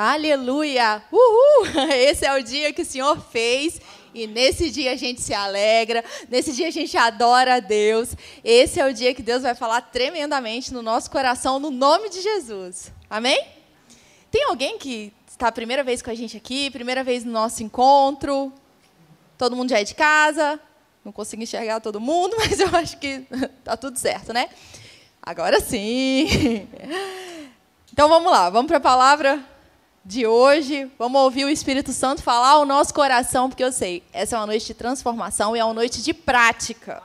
Aleluia! Uhul! Esse é o dia que o Senhor fez e nesse dia a gente se alegra, nesse dia a gente adora a Deus. Esse é o dia que Deus vai falar tremendamente no nosso coração, no nome de Jesus. Amém? Tem alguém que está a primeira vez com a gente aqui, primeira vez no nosso encontro? Todo mundo já é de casa? Não consigo enxergar todo mundo, mas eu acho que está tudo certo, né? Agora sim! Então vamos lá, vamos para a palavra de hoje. Vamos ouvir o Espírito Santo falar ao nosso coração, porque eu sei, essa é uma noite de transformação e é uma noite de prática.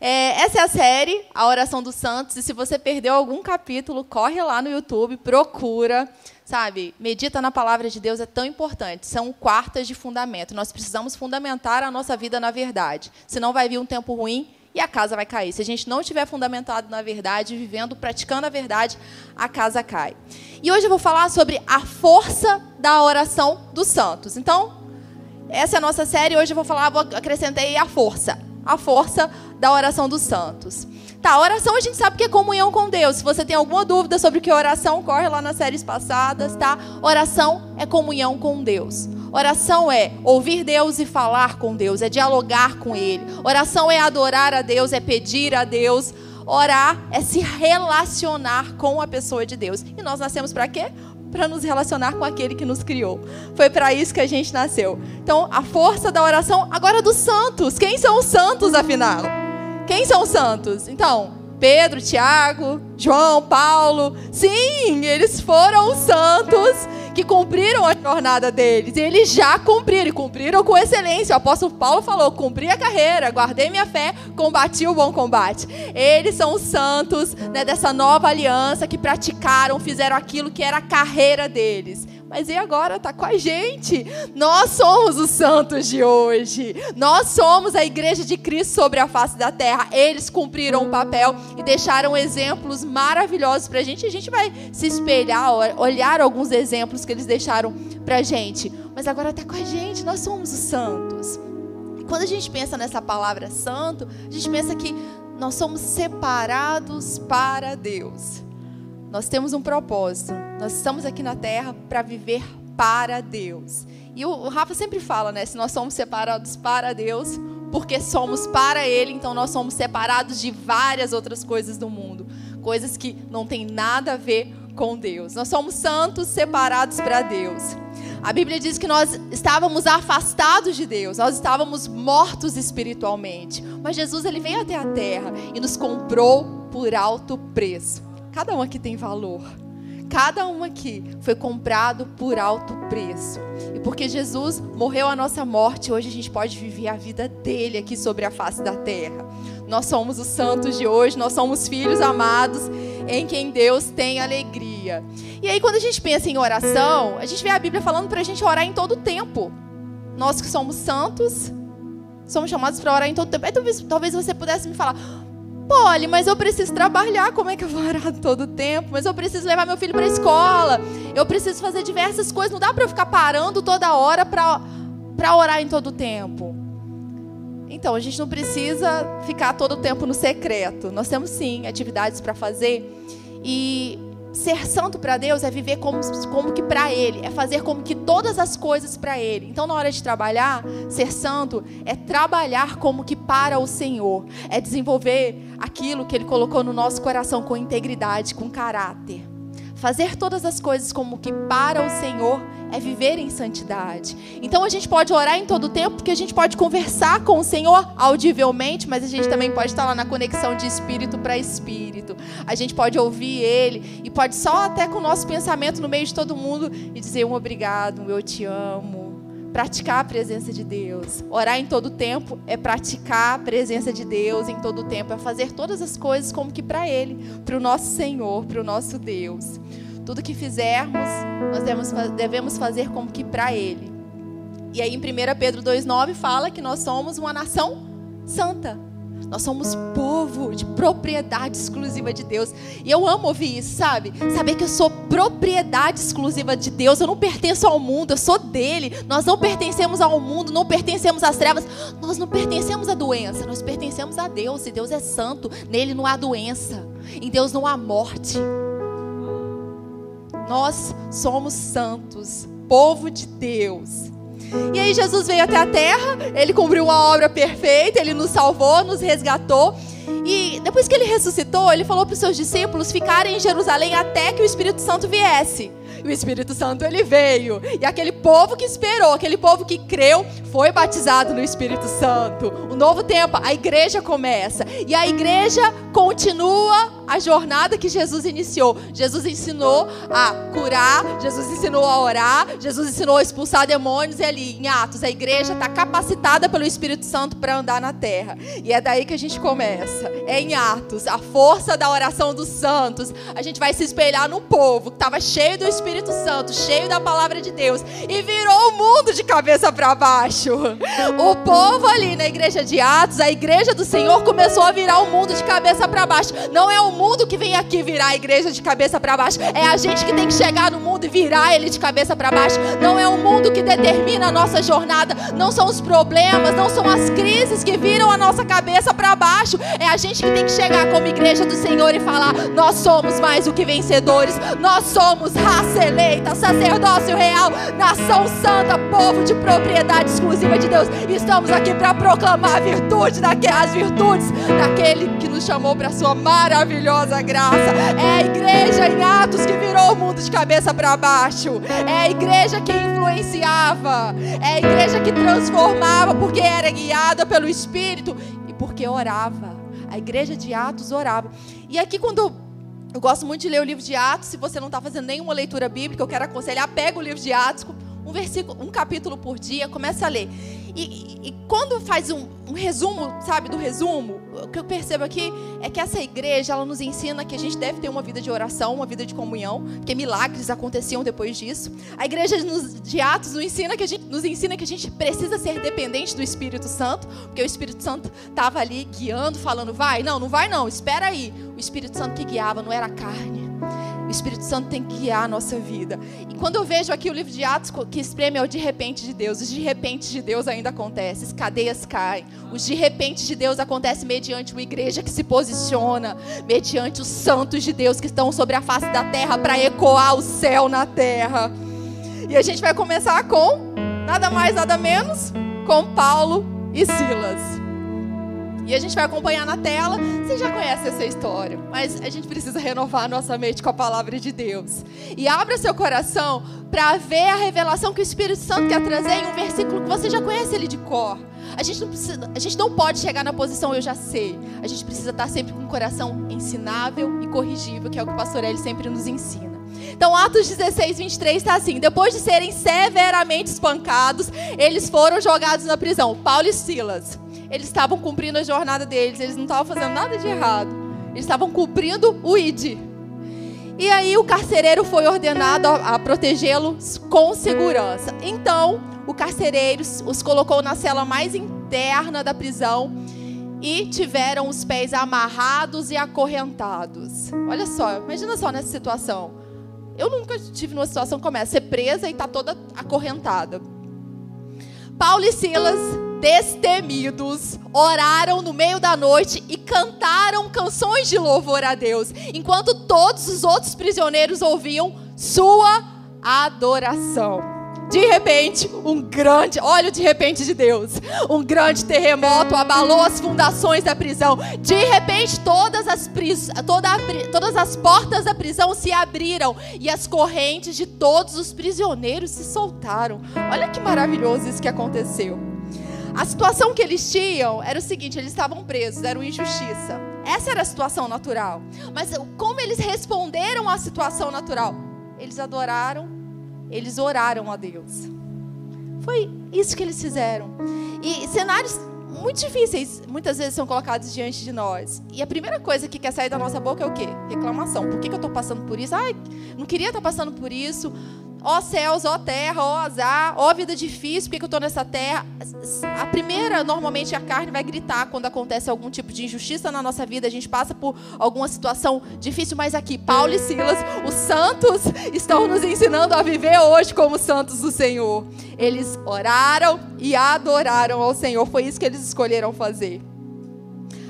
É, essa é a série, a Oração dos Santos, e se você perdeu algum capítulo, corre lá no YouTube, procura, sabe? Medita na palavra de Deus, é tão importante. São quartas de fundamento. Nós precisamos fundamentar a nossa vida na verdade. Senão vai vir um tempo ruim e a casa vai cair. Se a gente não estiver fundamentado na verdade, vivendo, praticando a verdade, a casa cai. E hoje eu vou falar sobre a força da oração dos santos. Então, essa é a nossa série. Hoje eu vou falar, vou acrescentei a força. A força da oração dos santos. Tá, oração a gente sabe que é comunhão com Deus. Se você tem alguma dúvida sobre o que é oração, corre lá nas séries passadas, tá? Oração é comunhão com Deus. Oração é ouvir Deus e falar com Deus, é dialogar com Ele. Oração é adorar a Deus, é pedir a Deus. Orar é se relacionar com a pessoa de Deus. E nós nascemos para quê? Para nos relacionar com aquele que nos criou. Foi para isso que a gente nasceu. Então, a força da oração agora dos santos. Quem são os santos, afinal? Quem são os santos? Então, Pedro, Tiago, João, Paulo. Sim, eles foram santos que cumpriram a jornada deles. E eles já cumpriram, e cumpriram com excelência. O apóstolo Paulo falou: cumpri a carreira, guardei minha fé, combati o bom combate. Eles são os santos né, dessa nova aliança que praticaram, fizeram aquilo que era a carreira deles. Mas e agora? Está com a gente. Nós somos os santos de hoje. Nós somos a igreja de Cristo sobre a face da terra. Eles cumpriram o papel e deixaram exemplos maravilhosos para a gente. A gente vai se espelhar, olhar alguns exemplos que eles deixaram para a gente. Mas agora está com a gente. Nós somos os santos. E quando a gente pensa nessa palavra santo, a gente pensa que nós somos separados para Deus. Nós temos um propósito. Nós estamos aqui na terra para viver para Deus. E o, Rafa sempre fala, né? Se nós somos separados para Deus, porque somos para Ele, então nós somos separados de várias outras coisas do mundo. Coisas que não têm nada a ver com Deus. Nós somos santos separados para Deus. A Bíblia diz que nós estávamos afastados de Deus, nós estávamos mortos espiritualmente. Mas Jesus ele veio até a terra e nos comprou por alto preço. Cada um aqui tem valor. Cada um aqui foi comprado por alto preço. E porque Jesus morreu a nossa morte, hoje a gente pode viver a vida dele aqui sobre a face da terra. Nós somos os santos de hoje, nós somos filhos amados em quem Deus tem alegria. E aí, quando a gente pensa em oração, a gente vê a Bíblia falando para a gente orar em todo tempo. Nós que somos santos, somos chamados para orar em todo tempo. Aí, talvez, talvez você pudesse me falar, Poli, mas eu preciso trabalhar, como é que eu vou orar todo o tempo? Mas eu preciso levar meu filho para a escola, eu preciso fazer diversas coisas, não dá para eu ficar parando toda hora para orar em todo o tempo. Então, a gente não precisa ficar todo o tempo no secreto. Nós temos sim atividades para fazer. E Ser santo para Deus é viver como, como que para Ele, é fazer como que todas as coisas para Ele. Então, na hora de trabalhar, ser santo é trabalhar como que para o Senhor, é desenvolver aquilo que Ele colocou no nosso coração com integridade, com caráter. Fazer todas as coisas como que para o Senhor é viver em santidade. Então a gente pode orar em todo tempo, porque a gente pode conversar com o Senhor audivelmente, mas a gente também pode estar lá na conexão de espírito para espírito. A gente pode ouvir Ele e pode só até com o nosso pensamento no meio de todo mundo e dizer um obrigado, um eu te amo praticar a presença de Deus. Orar em todo tempo é praticar a presença de Deus em todo tempo, é fazer todas as coisas como que para Ele, para o nosso Senhor, para o nosso Deus. Tudo que fizermos, nós devemos fazer como que para Ele. E aí em 1 Pedro 2,9 fala que nós somos uma nação santa. Nós somos povo de propriedade exclusiva de Deus. E eu amo ouvir isso, sabe? Saber que eu sou propriedade exclusiva de Deus. Eu não pertenço ao mundo, eu sou dele. Nós não pertencemos ao mundo, não pertencemos às trevas. Nós não pertencemos à doença, nós pertencemos a Deus. E Deus é santo, nele não há doença. Em Deus não há morte. Nós somos santos, povo de Deus. E aí Jesus veio até a terra, ele cumpriu uma obra perfeita, ele nos salvou, nos resgatou. E depois que ele ressuscitou, ele falou para os seus discípulos ficarem em Jerusalém até que o Espírito Santo viesse o Espírito Santo ele veio. E aquele povo que esperou, aquele povo que creu, foi batizado no Espírito Santo. O novo tempo, a igreja começa. E a igreja continua a jornada que Jesus iniciou. Jesus ensinou a curar, Jesus ensinou a orar, Jesus ensinou a expulsar demônios. E ali, em Atos, a igreja está capacitada pelo Espírito Santo para andar na terra. E é daí que a gente começa. É em Atos, a força da oração dos santos. A gente vai se espelhar no povo que estava cheio do Espírito Santo, cheio da palavra de Deus. E virou o mundo de cabeça para baixo. O povo ali na igreja de Atos, a igreja do Senhor, começou a virar o mundo de cabeça para baixo. Não é o mundo que vem aqui virar a igreja de cabeça para baixo. É a gente que tem que chegar no mundo e virar ele de cabeça para baixo. Não é o mundo que determina a nossa jornada. Não são os problemas, não são as crises que viram a nossa cabeça para baixo. É a gente que tem que chegar como igreja do Senhor e falar: nós somos mais do que vencedores. Nós somos raça eleita, sacerdócio real, nação santa, povo de propriedade exclusiva de Deus. Estamos aqui para proclamar a virtude as virtudes daquele que nos chamou para sua maravilhosa maravilhosa graça. É a igreja em Atos que virou o mundo de cabeça para baixo. É a igreja que influenciava. É a igreja que transformava porque era guiada pelo Espírito e porque orava. A igreja de Atos orava. E aqui quando eu gosto muito de ler o livro de Atos, se você não está fazendo nenhuma leitura bíblica, eu quero aconselhar, pega o livro de Atos, um versículo, um capítulo por dia, começa a ler. E, e, quando faz um, um, resumo, sabe, do resumo, o que eu percebo aqui é que essa igreja, ela nos ensina que a gente deve ter uma vida de oração, uma vida de comunhão, porque milagres aconteciam depois disso. A igreja de Atos nos ensina, que a gente, nos ensina que a gente precisa ser dependente do Espírito Santo, porque o Espírito Santo estava ali guiando, falando, vai, não, não vai não, espera aí. O Espírito Santo que guiava não era a carne. O Espírito Santo tem que guiar a nossa vida. E quando eu vejo aqui o livro de Atos que espreme é o de repente de Deus, os de repente de Deus ainda acontece, as cadeias caem. Os de repente de Deus acontece mediante uma igreja que se posiciona, mediante os santos de Deus que estão sobre a face da terra para ecoar o céu na terra. E a gente vai começar com nada mais, nada menos, com Paulo e Silas. E a gente vai acompanhar na tela. Você já conhece essa história, mas a gente precisa renovar a nossa mente com a palavra de Deus. E abra seu coração para ver a revelação que o Espírito Santo quer trazer em um versículo que você já conhece ele de cor. A gente não precisa, a gente não pode chegar na posição eu já sei. A gente precisa estar sempre com o coração ensinável e corrigível, que é o que o pastor Eli sempre nos ensina. Então, Atos 16, 23 está assim: depois de serem severamente espancados, eles foram jogados na prisão. Paulo e Silas eles estavam cumprindo a jornada deles, eles não estavam fazendo nada de errado. Eles estavam cumprindo o ID. E aí o carcereiro foi ordenado a, a protegê-los com segurança. Então, o carcereiro os colocou na cela mais interna da prisão e tiveram os pés amarrados e acorrentados. Olha só, imagina só nessa situação. Eu nunca tive numa situação como essa, ser presa e estar tá toda acorrentada. Paulo e Silas destemidos, oraram no meio da noite e cantaram canções de louvor a Deus, enquanto todos os outros prisioneiros ouviam sua adoração. De repente, um grande, olha o de repente de Deus, um grande terremoto abalou as fundações da prisão. De repente, todas as, pris, toda a, todas as portas da prisão se abriram e as correntes de todos os prisioneiros se soltaram. Olha que maravilhoso isso que aconteceu. A situação que eles tinham era o seguinte: eles estavam presos, era uma injustiça. Essa era a situação natural. Mas como eles responderam à situação natural? Eles adoraram, eles oraram a Deus. Foi isso que eles fizeram. E cenários muito difíceis muitas vezes são colocados diante de nós. E a primeira coisa que quer sair da nossa boca é o quê? Reclamação. Por que, eu estou passando por isso? Ai, não queria estar passando por isso ó céus, ó terra, ó azar, ó vida difícil, por que eu estou nessa terra? A primeira, normalmente, a carne vai gritar quando acontece algum tipo de injustiça na nossa vida, a gente passa por alguma situação difícil, mas aqui, Paulo e Silas, os santos, estão nos ensinando a viver hoje como santos do Senhor. Eles oraram e adoraram ao Senhor, foi isso que eles escolheram fazer.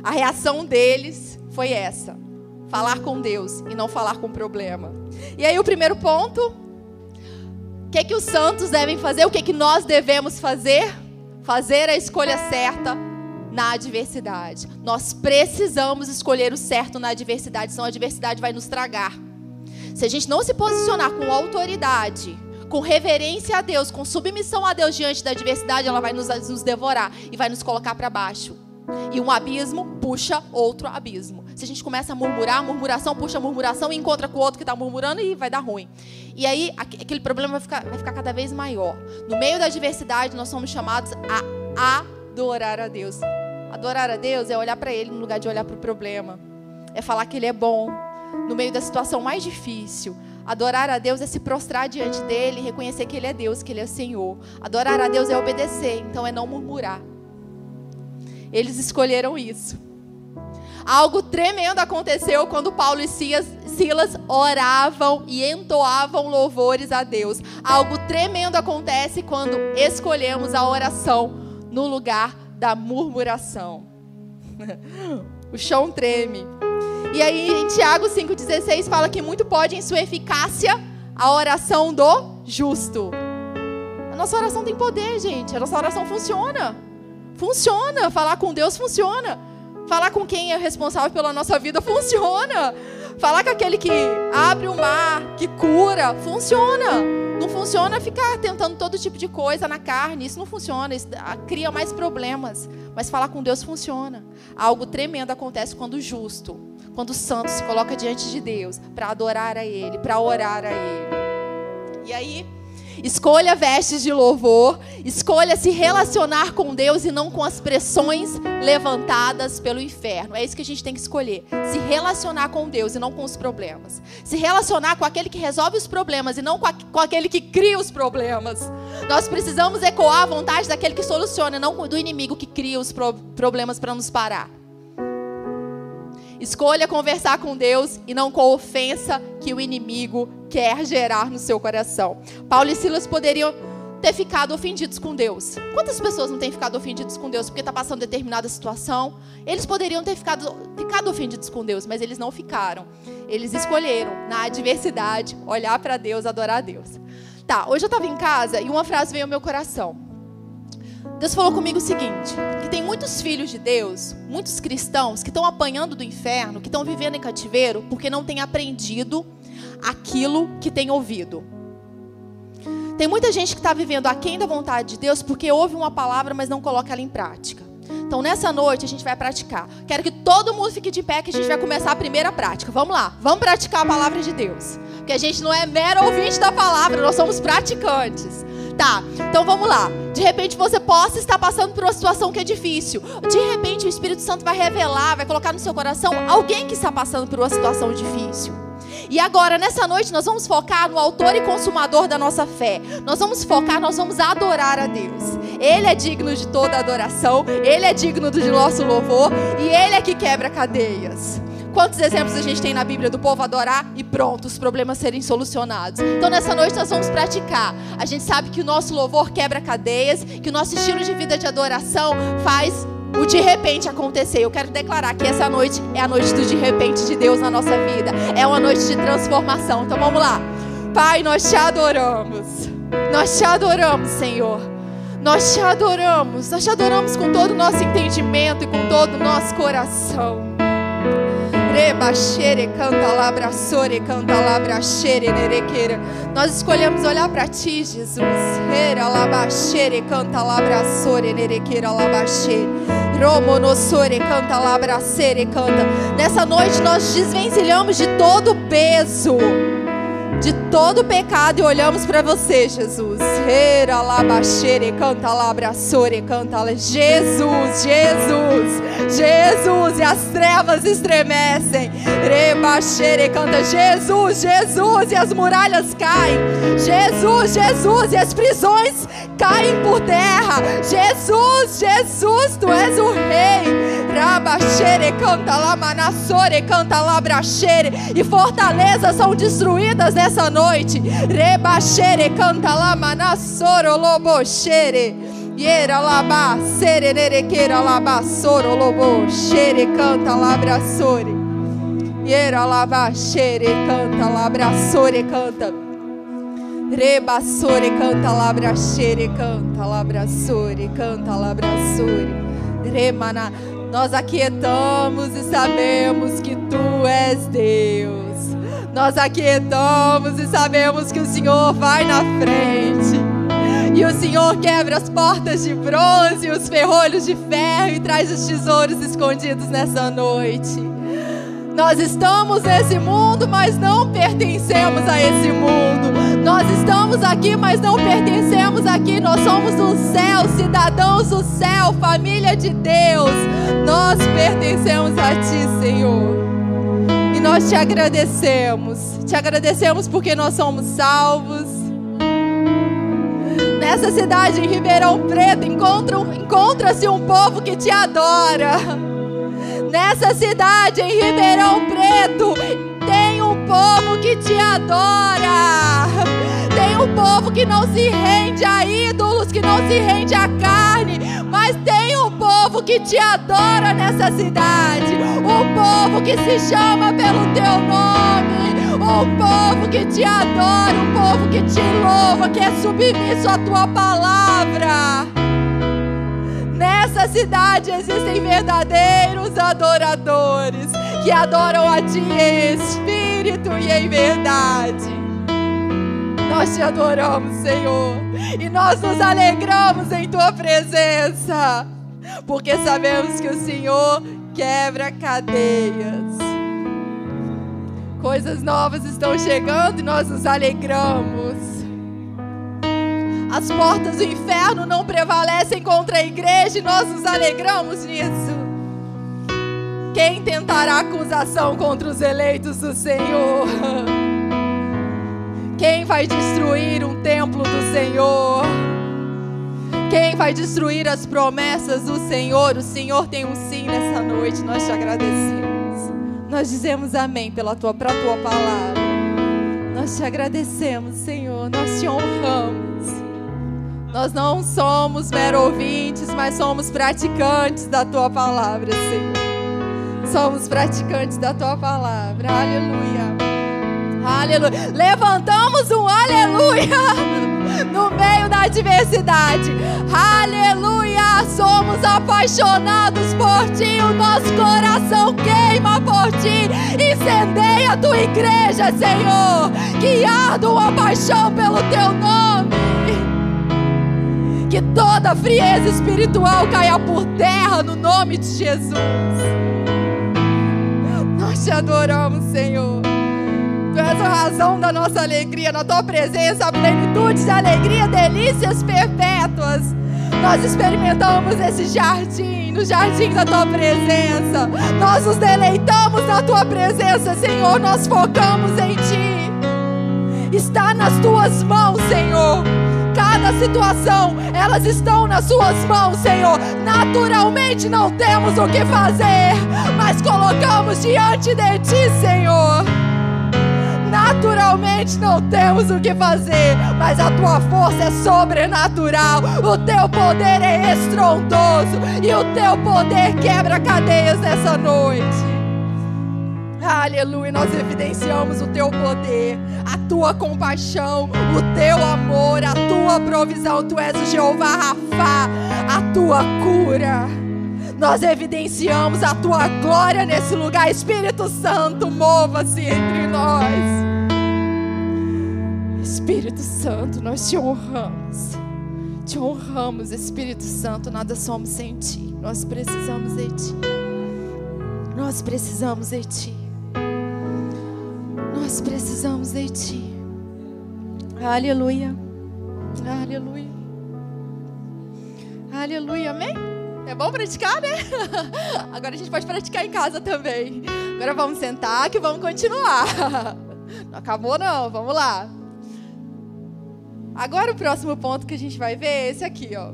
A reação deles foi essa falar com Deus e não falar com o problema. E aí o primeiro ponto, que, que os santos devem fazer? O que, que nós devemos fazer? Fazer a escolha certa na adversidade. Nós precisamos escolher o certo na adversidade, senão a adversidade vai nos tragar. Se a gente não se posicionar com autoridade, com reverência a Deus, com submissão a Deus diante da adversidade, ela vai nos, nos devorar e vai nos colocar para baixo. E um abismo puxa outro abismo. Se a gente começa a murmurar, murmuração puxa murmuração e encontra com o outro que está murmurando e vai dar ruim. E aí aquele problema vai ficar, vai ficar cada vez maior. No meio da adversidade, nós somos chamados a adorar a Deus. Adorar a Deus é olhar para Ele no lugar de olhar para o problema. É falar que Ele é bom no meio da situação mais difícil. Adorar a Deus é se prostrar diante dele e reconhecer que Ele é Deus, que Ele é Senhor. Adorar a Deus é obedecer, então é não murmurar. Eles escolheram isso. Algo tremendo aconteceu quando Paulo e Silas oravam e entoavam louvores a Deus. Algo tremendo acontece quando escolhemos a oração no lugar da murmuração. o chão treme. E aí em Tiago 5,16 fala que muito pode em sua eficácia a oração do justo. A nossa oração tem poder, gente. A nossa oração funciona. Funciona. Falar com Deus funciona. Falar com quem é responsável pela nossa vida funciona. Falar com aquele que abre o mar, que cura, funciona. Não funciona ficar tentando todo tipo de coisa na carne. Isso não funciona. Isso cria mais problemas. Mas falar com Deus funciona. Algo tremendo acontece quando o justo, quando o santo se coloca diante de Deus para adorar a Ele, para orar a Ele. E aí, Escolha vestes de louvor, escolha se relacionar com Deus e não com as pressões levantadas pelo inferno. É isso que a gente tem que escolher. Se relacionar com Deus e não com os problemas. Se relacionar com aquele que resolve os problemas e não com, a, com aquele que cria os problemas. Nós precisamos ecoar a vontade daquele que soluciona, não do inimigo que cria os pro, problemas para nos parar. Escolha conversar com Deus e não com a ofensa que o inimigo quer gerar no seu coração. Paulo e Silas poderiam ter ficado ofendidos com Deus. Quantas pessoas não têm ficado ofendidos com Deus porque está passando determinada situação? Eles poderiam ter ficado, ficado ofendidos com Deus, mas eles não ficaram. Eles escolheram, na adversidade, olhar para Deus, adorar a Deus. Tá, hoje eu estava em casa e uma frase veio ao meu coração. Deus falou comigo o seguinte: que tem muitos filhos de Deus, muitos cristãos que estão apanhando do inferno, que estão vivendo em cativeiro, porque não têm aprendido aquilo que têm ouvido. Tem muita gente que está vivendo aquém da vontade de Deus porque ouve uma palavra, mas não coloca ela em prática. Então, nessa noite, a gente vai praticar. Quero que todo mundo fique de pé, que a gente vai começar a primeira prática. Vamos lá, vamos praticar a palavra de Deus. Porque a gente não é mero ouvinte da palavra, nós somos praticantes. Tá, então vamos lá. De repente você possa estar passando por uma situação que é difícil. De repente o Espírito Santo vai revelar, vai colocar no seu coração alguém que está passando por uma situação difícil. E agora, nessa noite, nós vamos focar no autor e consumador da nossa fé. Nós vamos focar, nós vamos adorar a Deus. Ele é digno de toda adoração, ele é digno do nosso louvor e ele é que quebra cadeias. Quantos exemplos a gente tem na Bíblia do povo adorar e pronto, os problemas serem solucionados? Então nessa noite nós vamos praticar. A gente sabe que o nosso louvor quebra cadeias, que o nosso estilo de vida de adoração faz o de repente acontecer. Eu quero declarar que essa noite é a noite do de repente de Deus na nossa vida. É uma noite de transformação. Então vamos lá. Pai, nós te adoramos. Nós te adoramos, Senhor. Nós te adoramos. Nós te adoramos com todo o nosso entendimento e com todo o nosso coração. Nós escolhemos olhar para ti, Jesus. Canta. Romonossore, canta labra, sere, canta. Nessa noite nós desvencilhamos de todo peso de todo pecado e olhamos para você, Jesus. canta labraçore, canta Jesus, Jesus, Jesus, e as trevas estremecem. Canta Jesus, Jesus, e as muralhas caem. Jesus, Jesus, e as prisões caem por terra. Jesus, Jesus, tu és o rei. Rabaxere, canta lá, manassore, canta lá, braxere. E fortalezas são destruídas nessa noite. Rebaxere, canta lá, manassoro, loboxere. Yera laba, serenerequeira laba, soro, lobo, xere, canta, labra, sore. Yera lava xere canta, labraçore canta. Rebaçore canta, labraxere canta, labraçore canta, labraçore. Remana. Nós aquietamos e sabemos que tu és Deus. Nós aquietamos e sabemos que o Senhor vai na frente. E o Senhor quebra as portas de bronze, os ferrolhos de ferro e traz os tesouros escondidos nessa noite. Nós estamos nesse mundo, mas não pertencemos a esse mundo. Nós estamos aqui, mas não pertencemos aqui. Nós somos do céu, cidadãos do céu, família de Deus. Nós pertencemos a Ti, Senhor. E nós te agradecemos. Te agradecemos porque nós somos salvos. Nessa cidade, em Ribeirão Preto, encontra-se um povo que te adora. Nessa cidade, em Ribeirão Preto, tem um povo que te adora. Tem um povo que não se rende a ídolos, que não se rende a carne, mas tem um povo que te adora nessa cidade. Um povo que se chama pelo teu nome. Um povo que te adora, um povo que te louva, que é submisso à tua palavra. Nessa cidade existem verdadeiros adoradores que adoram a Ti em espírito e em verdade. Nós te adoramos, Senhor, e nós nos alegramos em Tua presença, porque sabemos que o Senhor quebra cadeias. Coisas novas estão chegando e nós nos alegramos. As portas do inferno não prevalecem contra a igreja e nós nos alegramos nisso. Quem tentará acusação contra os eleitos do Senhor? Quem vai destruir um templo do Senhor? Quem vai destruir as promessas do Senhor? O Senhor tem um sim nessa noite. Nós te agradecemos. Nós dizemos amém pela tua, para a tua palavra. Nós te agradecemos, Senhor. Nós te honramos. Nós não somos mero ouvintes, mas somos praticantes da tua palavra, Senhor. Somos praticantes da tua palavra. Aleluia. Aleluia. Levantamos um aleluia no meio da adversidade. Aleluia. Somos apaixonados por ti. O nosso coração queima por ti. Incendeia a tua igreja, Senhor. Que arda uma paixão pelo teu nome. Que toda frieza espiritual caia por terra no nome de Jesus. Nós te adoramos, Senhor. Tu és a razão da nossa alegria, na tua presença, a plenitude de alegria, delícias perpétuas. Nós experimentamos esse jardim, no jardim da tua presença. Nós nos deleitamos na tua presença, Senhor. Nós focamos em ti. Está nas tuas mãos, Senhor cada situação, elas estão nas suas mãos, Senhor. Naturalmente não temos o que fazer, mas colocamos diante de ti, Senhor. Naturalmente não temos o que fazer, mas a tua força é sobrenatural. O teu poder é estrondoso e o teu poder quebra cadeias nessa noite. Aleluia, nós evidenciamos o teu poder, a tua compaixão, o teu amor, a tua provisão. Tu és o Jeová Rafá, a tua cura. Nós evidenciamos a tua glória nesse lugar. Espírito Santo, mova-se entre nós. Espírito Santo, nós te honramos. Te honramos, Espírito Santo. Nada somos sem ti. Nós precisamos de ti. Nós precisamos de ti. Nós precisamos de Ti. Aleluia. Aleluia. Aleluia. Amém? É bom praticar, né? Agora a gente pode praticar em casa também. Agora vamos sentar que vamos continuar. Não acabou não, vamos lá. Agora o próximo ponto que a gente vai ver é esse aqui, ó.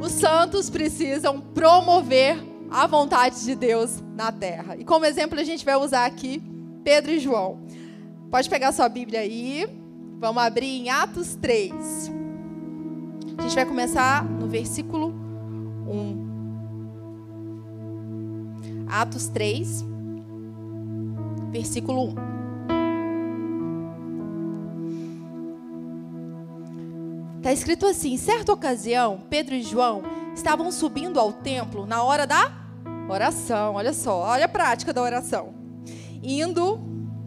Os santos precisam promover a vontade de Deus na terra. E como exemplo a gente vai usar aqui Pedro e João. Pode pegar sua Bíblia aí. Vamos abrir em Atos 3. A gente vai começar no versículo 1. Atos 3. versículo 1. Está escrito assim: certa ocasião, Pedro e João estavam subindo ao templo na hora da oração. Olha só, olha a prática da oração. Indo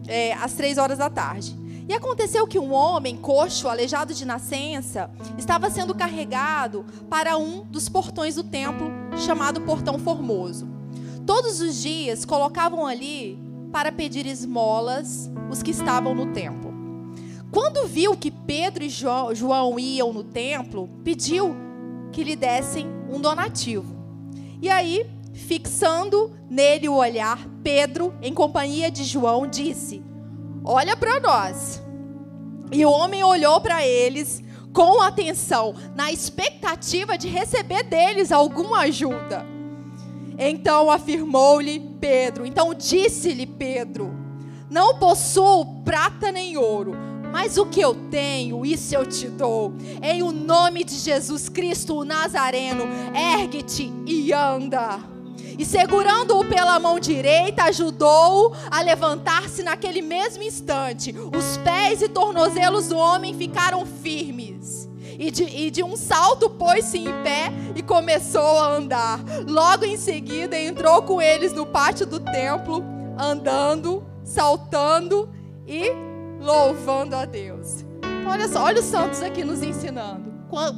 é, às três horas da tarde. E aconteceu que um homem coxo, aleijado de nascença, estava sendo carregado para um dos portões do templo, chamado Portão Formoso. Todos os dias colocavam ali para pedir esmolas os que estavam no templo. Quando viu que Pedro e João iam no templo, pediu que lhe dessem um donativo. E aí, fixando nele o olhar, Pedro, em companhia de João, disse: Olha para nós. E o homem olhou para eles com atenção, na expectativa de receber deles alguma ajuda. Então afirmou-lhe Pedro, então disse-lhe Pedro: Não possuo prata nem ouro mas o que eu tenho, isso eu te dou. Em o nome de Jesus Cristo, o Nazareno, ergue-te e anda. E segurando-o pela mão direita, ajudou-o a levantar-se naquele mesmo instante. Os pés e tornozelos do homem ficaram firmes. E de, e de um salto pôs-se em pé e começou a andar. Logo em seguida entrou com eles no pátio do templo, andando, saltando e louvando a Deus. Olha só, olha os santos aqui nos ensinando.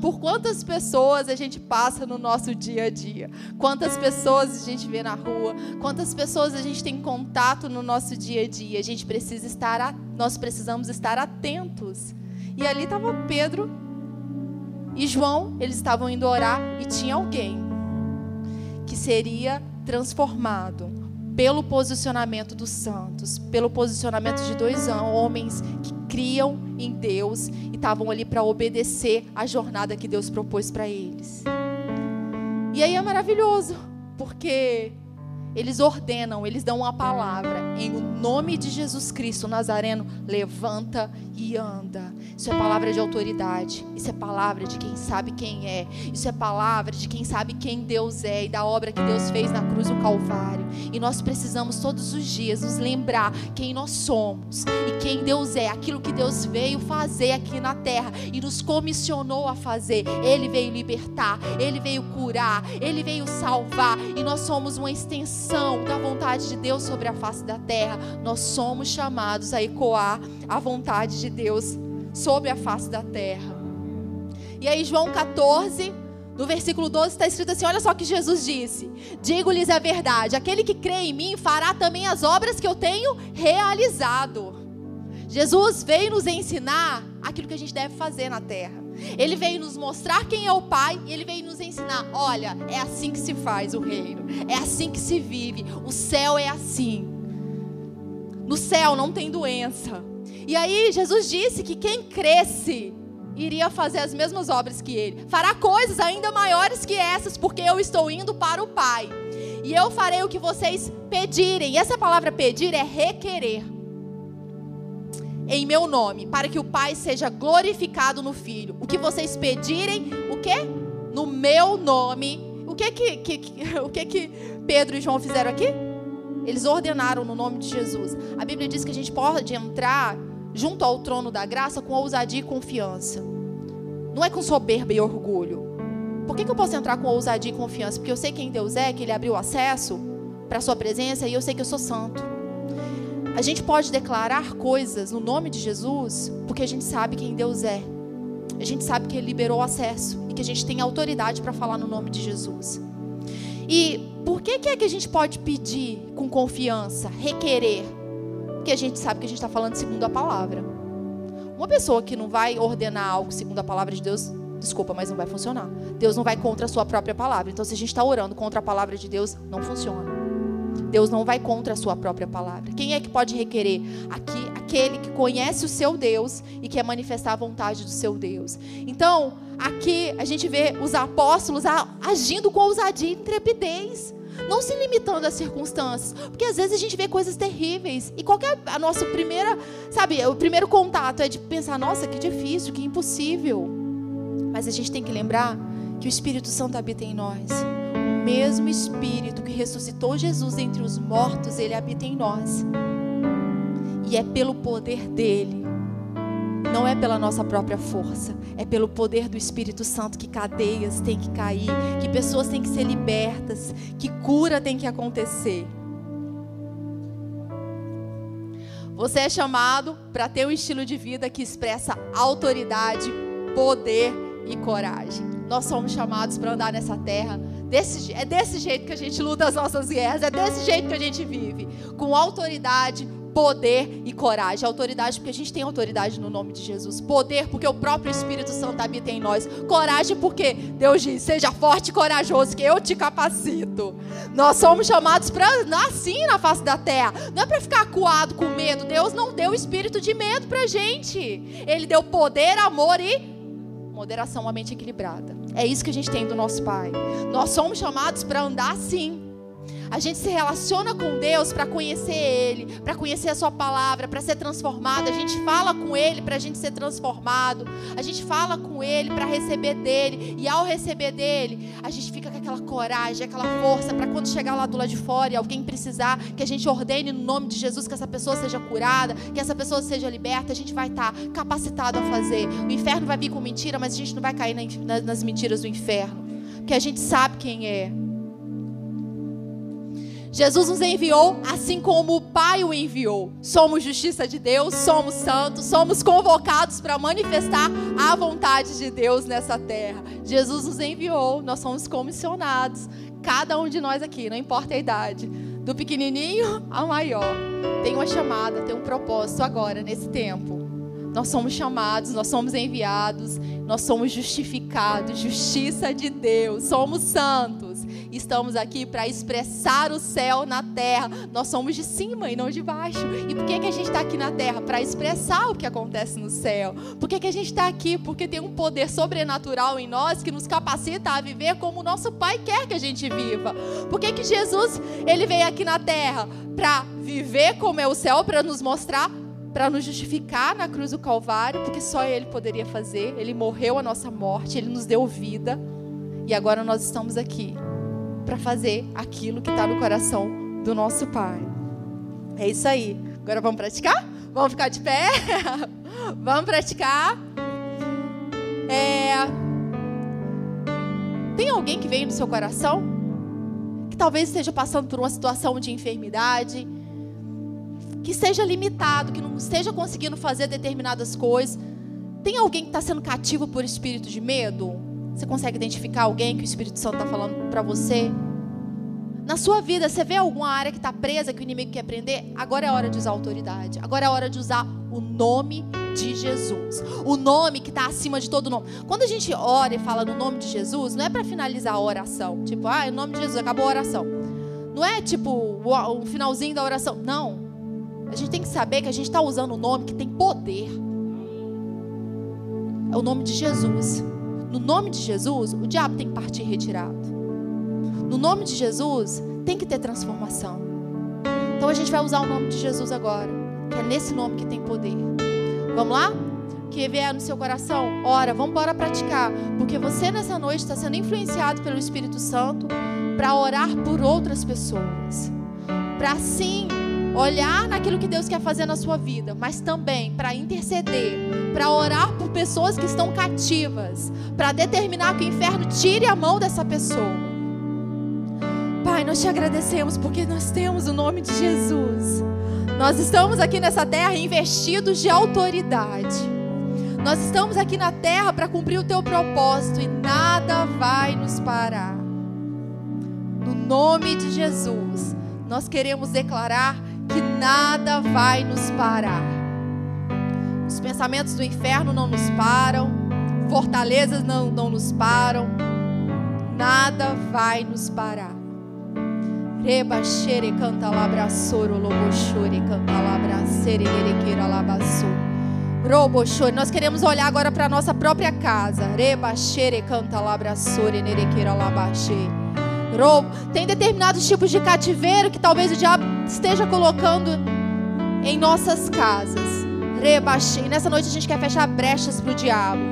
Por quantas pessoas a gente passa no nosso dia a dia? Quantas pessoas a gente vê na rua? Quantas pessoas a gente tem contato no nosso dia a dia? A gente precisa estar, nós precisamos estar atentos. E ali estava Pedro e João, eles estavam indo orar e tinha alguém que seria transformado pelo posicionamento dos santos, pelo posicionamento de dois homens que criam em Deus e estavam ali para obedecer a jornada que Deus propôs para eles. E aí é maravilhoso, porque eles ordenam, eles dão uma palavra em nome de Jesus Cristo Nazareno, levanta e anda. Isso é palavra de autoridade. Isso é palavra de quem sabe quem é. Isso é palavra de quem sabe quem Deus é e da obra que Deus fez na cruz do Calvário. E nós precisamos todos os dias nos lembrar quem nós somos e quem Deus é, aquilo que Deus veio fazer aqui na terra e nos comissionou a fazer. Ele veio libertar, ele veio curar, ele veio salvar e nós somos uma extensão da vontade de Deus sobre a face da terra. Nós somos chamados a ecoar a vontade de Deus sobre a face da terra. E aí, João 14, no versículo 12, está escrito assim: olha só o que Jesus disse: Digo-lhes a verdade, aquele que crê em mim fará também as obras que eu tenho realizado. Jesus veio nos ensinar aquilo que a gente deve fazer na terra. Ele veio nos mostrar quem é o Pai e ele veio nos ensinar: olha, é assim que se faz o reino, é assim que se vive, o céu é assim. No céu não tem doença. E aí Jesus disse que quem cresce iria fazer as mesmas obras que ele, fará coisas ainda maiores que essas, porque eu estou indo para o Pai. E eu farei o que vocês pedirem. E essa palavra pedir é requerer em meu nome, para que o Pai seja glorificado no Filho. O que vocês pedirem, o que? No meu nome. O que que, que, que, o que que Pedro e João fizeram aqui? Eles ordenaram no nome de Jesus. A Bíblia diz que a gente pode entrar junto ao trono da graça com ousadia e confiança. Não é com soberba e orgulho. Por que, que eu posso entrar com ousadia e confiança? Porque eu sei quem Deus é, que Ele abriu acesso para a Sua presença e eu sei que eu sou santo. A gente pode declarar coisas no nome de Jesus porque a gente sabe quem Deus é. A gente sabe que Ele liberou acesso e que a gente tem autoridade para falar no nome de Jesus. E por que, que é que a gente pode pedir com confiança, requerer? Porque a gente sabe que a gente está falando segundo a palavra. Uma pessoa que não vai ordenar algo segundo a palavra de Deus, desculpa, mas não vai funcionar. Deus não vai contra a sua própria palavra. Então, se a gente está orando contra a palavra de Deus, não funciona. Deus não vai contra a sua própria palavra. Quem é que pode requerer? Aqui, aquele que conhece o seu Deus e quer manifestar a vontade do seu Deus. Então, aqui a gente vê os apóstolos agindo com ousadia e intrepidez. Não se limitando às circunstâncias, porque às vezes a gente vê coisas terríveis e qualquer a nossa primeira, sabe, o primeiro contato é de pensar, nossa, que difícil, que impossível. Mas a gente tem que lembrar que o Espírito Santo habita em nós mesmo Espírito que ressuscitou Jesus entre os mortos, ele habita em nós. E é pelo poder dele. Não é pela nossa própria força, é pelo poder do Espírito Santo que cadeias têm que cair, que pessoas têm que ser libertas, que cura tem que acontecer. Você é chamado para ter um estilo de vida que expressa autoridade, poder e coragem. Nós somos chamados para andar nessa terra. Desse, é desse jeito que a gente luta as nossas guerras, é desse jeito que a gente vive. Com autoridade, poder e coragem. Autoridade, porque a gente tem autoridade no nome de Jesus. Poder, porque o próprio Espírito Santo habita em nós. Coragem, porque Deus diz: seja forte e corajoso, que eu te capacito. Nós somos chamados para andar assim na face da terra. Não é para ficar acuado com medo. Deus não deu espírito de medo para gente. Ele deu poder, amor e moderação, uma mente equilibrada. É isso que a gente tem do nosso Pai. Nós somos chamados para andar assim. A gente se relaciona com Deus para conhecer Ele, para conhecer a Sua palavra, para ser transformado. A gente fala com Ele para a gente ser transformado. A gente fala com Ele para receber dele. E ao receber dele, a gente fica com aquela coragem, aquela força para quando chegar lá do lado de fora e alguém precisar, que a gente ordene no nome de Jesus que essa pessoa seja curada, que essa pessoa seja liberta. A gente vai estar tá capacitado a fazer. O inferno vai vir com mentira, mas a gente não vai cair nas mentiras do inferno. Porque a gente sabe quem é. Jesus nos enviou assim como o Pai o enviou. Somos justiça de Deus, somos santos, somos convocados para manifestar a vontade de Deus nessa terra. Jesus nos enviou, nós somos comissionados. Cada um de nós aqui, não importa a idade, do pequenininho ao maior, tem uma chamada, tem um propósito agora, nesse tempo. Nós somos chamados, nós somos enviados, nós somos justificados, justiça de Deus, somos santos estamos aqui para expressar o céu na terra. Nós somos de cima e não de baixo. E por que, que a gente está aqui na terra? Para expressar o que acontece no céu. Por que, que a gente está aqui? Porque tem um poder sobrenatural em nós que nos capacita a viver como o nosso Pai quer que a gente viva. Por que, que Jesus ele veio aqui na terra? Para viver como é o céu, para nos mostrar para nos justificar na cruz do Calvário, porque só Ele poderia fazer. Ele morreu a nossa morte, Ele nos deu vida. E agora nós estamos aqui para fazer aquilo que está no coração do nosso Pai. É isso aí. Agora vamos praticar? Vamos ficar de pé? vamos praticar. É... Tem alguém que veio no seu coração? Que talvez esteja passando por uma situação de enfermidade, que esteja limitado, que não esteja conseguindo fazer determinadas coisas. Tem alguém que está sendo cativo por espírito de medo? Você consegue identificar alguém que o Espírito Santo está falando para você? Na sua vida, você vê alguma área que está presa, que o inimigo quer prender? Agora é hora de usar autoridade. Agora é hora de usar o nome de Jesus. O nome que está acima de todo nome. Quando a gente ora e fala no nome de Jesus, não é para finalizar a oração. Tipo, ah, em nome de Jesus, acabou a oração. Não é tipo o finalzinho da oração. Não. A gente tem que saber que a gente está usando o nome que tem poder. É o nome de Jesus. No nome de Jesus, o diabo tem que partir retirado. No nome de Jesus, tem que ter transformação. Então a gente vai usar o nome de Jesus agora, que é nesse nome que tem poder. Vamos lá? Que vier no seu coração, ora, vamos embora praticar, porque você nessa noite está sendo influenciado pelo Espírito Santo para orar por outras pessoas, para sim olhar naquilo que Deus quer fazer na sua vida, mas também para interceder, para orar por pessoas que estão cativas, para determinar que o inferno tire a mão dessa pessoa. Pai, nós te agradecemos porque nós temos o nome de Jesus. Nós estamos aqui nessa terra investidos de autoridade. Nós estamos aqui na terra para cumprir o teu propósito e nada vai nos parar. No nome de Jesus, nós queremos declarar que nada vai nos parar. Os pensamentos do inferno não nos param, fortalezas não, não nos param, nada vai nos parar. Reba xere canta labraçoro, loboxore canta labracere, nerequeira labaço. Roboxore, nós queremos olhar agora para a nossa própria casa. Reba xere canta labraçore, nerequeira labaxê. Tem determinados tipos de cativeiro que talvez o diabo esteja colocando em nossas casas. Rebaixei. Nessa noite a gente quer fechar brechas para o diabo.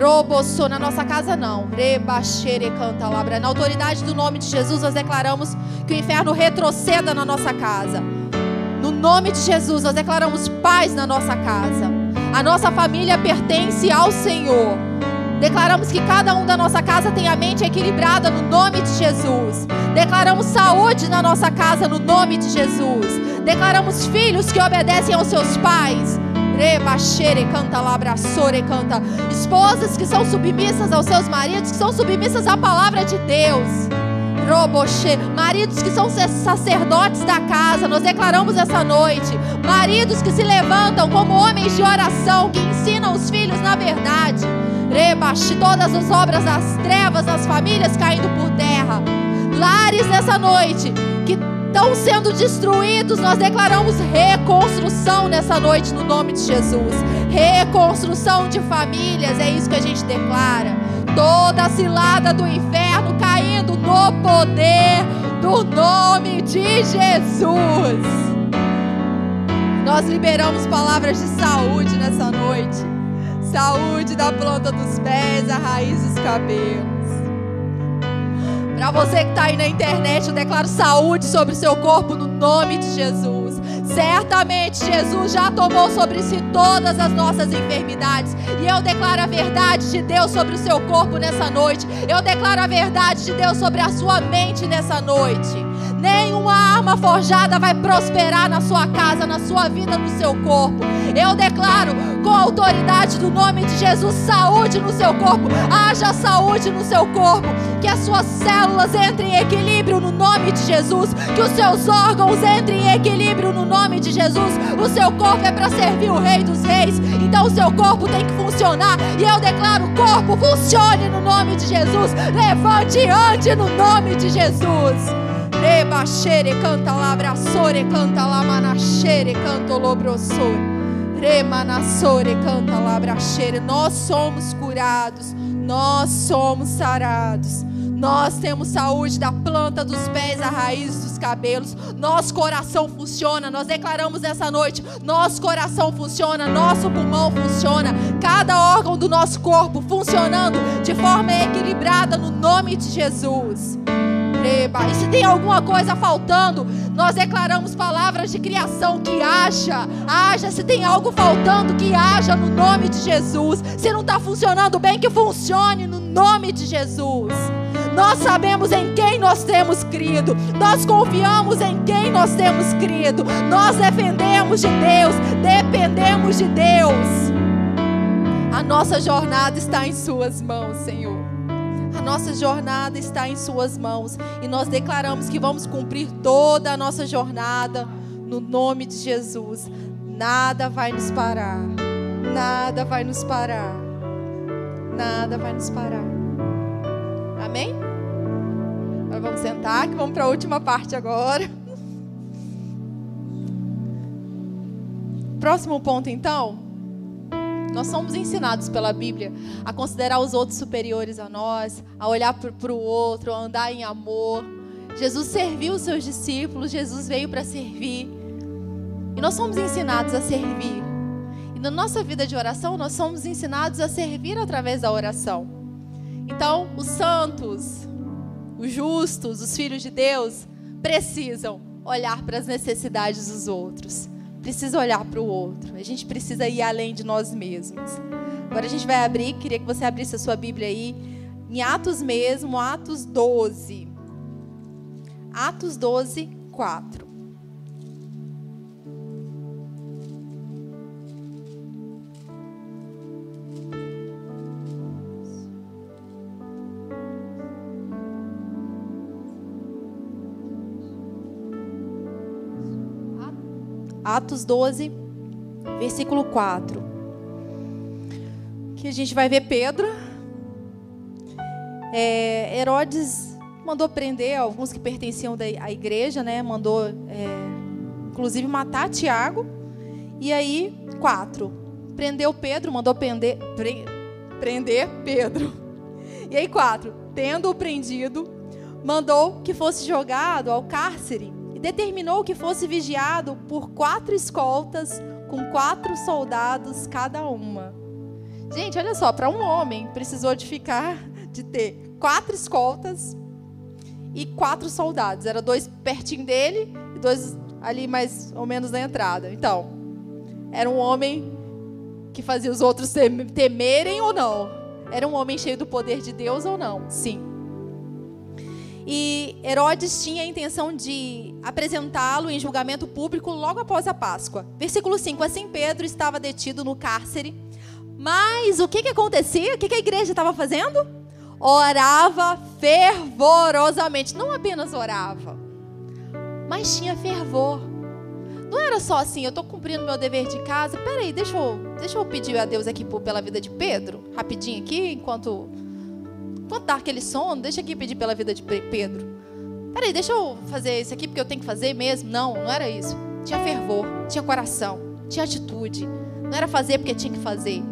Robossou na nossa casa não. Rebaixere canta labra. Na autoridade do nome de Jesus nós declaramos que o inferno retroceda na nossa casa. No nome de Jesus, nós declaramos paz na nossa casa. A nossa família pertence ao Senhor. Declaramos que cada um da nossa casa tem a mente equilibrada no nome de Jesus. Declaramos saúde na nossa casa no nome de Jesus. Declaramos filhos que obedecem aos seus pais. Rebaxere canta labraçore canta. Esposas que são submissas aos seus maridos, que são submissas à palavra de Deus. Roboche, maridos que são sacerdotes da casa, nós declaramos essa noite. Maridos que se levantam como homens de oração, que ensinam os filhos na verdade. Rebaxe todas as obras das trevas, das famílias caindo por terra. Lares nessa noite que estão sendo destruídos, nós declaramos reconstrução nessa noite no nome de Jesus. Reconstrução de famílias, é isso que a gente declara. Toda a cilada do inferno caindo no poder do nome de Jesus. Nós liberamos palavras de saúde nessa noite saúde da planta dos pés, a raiz dos cabelos. Para você que está aí na internet, eu declaro saúde sobre o seu corpo no nome de Jesus. Certamente Jesus já tomou sobre si todas as nossas enfermidades. E eu declaro a verdade de Deus sobre o seu corpo nessa noite. Eu declaro a verdade de Deus sobre a sua mente nessa noite. Nenhuma arma forjada vai prosperar na sua casa, na sua vida, no seu corpo. Eu declaro com a autoridade do nome de Jesus saúde no seu corpo. Haja saúde no seu corpo. Que as suas células entrem em equilíbrio no nome de Jesus. Que os seus órgãos entrem em equilíbrio no nome de Jesus. O seu corpo é para servir o Rei dos Reis. Então o seu corpo tem que funcionar. E eu declaro: corpo, funcione no nome de Jesus. Levante e ande no nome de Jesus. Rebaxere canta labraçore, canta lamanachere, canta lobrosore. Remanassore, canta labraxere. Nós somos curados, nós somos sarados. Nós temos saúde da planta dos pés à raiz dos cabelos. Nosso coração funciona. Nós declaramos essa noite: nosso coração funciona, nosso pulmão funciona, cada órgão do nosso corpo funcionando de forma equilibrada no nome de Jesus. E se tem alguma coisa faltando, nós declaramos palavras de criação que haja, haja. Se tem algo faltando, que haja no nome de Jesus. Se não está funcionando bem, que funcione no nome de Jesus. Nós sabemos em quem nós temos crido. Nós confiamos em quem nós temos crido. Nós defendemos de Deus, dependemos de Deus. A nossa jornada está em Suas mãos, Senhor. A nossa jornada está em Suas mãos e nós declaramos que vamos cumprir toda a nossa jornada no nome de Jesus. Nada vai nos parar, nada vai nos parar, nada vai nos parar. Amém? Agora vamos sentar, que vamos para a última parte agora. Próximo ponto, então. Nós somos ensinados pela Bíblia a considerar os outros superiores a nós, a olhar para o outro, a andar em amor. Jesus serviu os seus discípulos, Jesus veio para servir. E nós somos ensinados a servir. E na nossa vida de oração, nós somos ensinados a servir através da oração. Então, os santos, os justos, os filhos de Deus, precisam olhar para as necessidades dos outros precisa olhar para o outro. A gente precisa ir além de nós mesmos. Agora a gente vai abrir, queria que você abrisse a sua Bíblia aí, em Atos mesmo, Atos 12. Atos 12, 4. Atos 12, versículo 4. Que a gente vai ver Pedro. É, Herodes mandou prender alguns que pertenciam à igreja, né? Mandou, é, inclusive, matar Tiago. E aí, quatro. Prendeu Pedro, mandou prender, pre, prender Pedro. E aí, quatro. Tendo-o prendido, mandou que fosse jogado ao cárcere determinou que fosse vigiado por quatro escoltas com quatro soldados cada uma. Gente, olha só, para um homem precisou de ficar, de ter quatro escoltas e quatro soldados. Era dois pertinho dele e dois ali mais ou menos na entrada. Então, era um homem que fazia os outros temerem ou não? Era um homem cheio do poder de Deus ou não? Sim. E Herodes tinha a intenção de apresentá-lo em julgamento público logo após a Páscoa. Versículo 5: Assim Pedro estava detido no cárcere. Mas o que, que acontecia? O que, que a igreja estava fazendo? Orava fervorosamente. Não apenas orava, mas tinha fervor. Não era só assim, eu estou cumprindo meu dever de casa. Peraí, deixa eu, deixa eu pedir a Deus aqui pela vida de Pedro, rapidinho aqui, enquanto Enquanto dá aquele sono, deixa aqui pedir pela vida de Pedro. Peraí, deixa eu fazer isso aqui porque eu tenho que fazer mesmo. Não, não era isso. Tinha fervor, tinha coração, tinha atitude. Não era fazer porque tinha que fazer.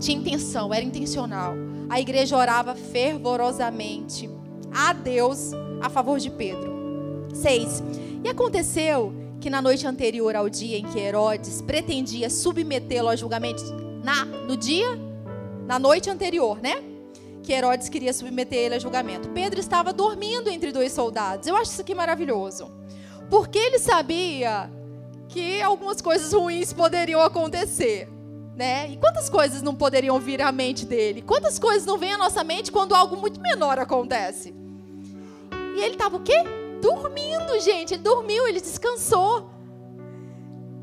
Tinha intenção, era intencional. A igreja orava fervorosamente a Deus a favor de Pedro. 6. E aconteceu que na noite anterior ao dia em que Herodes pretendia submetê-lo a julgamento, na, no dia, na noite anterior, né? Que Herodes queria submeter ele a julgamento. Pedro estava dormindo entre dois soldados. Eu acho isso aqui maravilhoso. Porque ele sabia que algumas coisas ruins poderiam acontecer. Né? E quantas coisas não poderiam vir à mente dele? Quantas coisas não vêm à nossa mente quando algo muito menor acontece? E ele estava o quê? Dormindo, gente. Ele dormiu, ele descansou.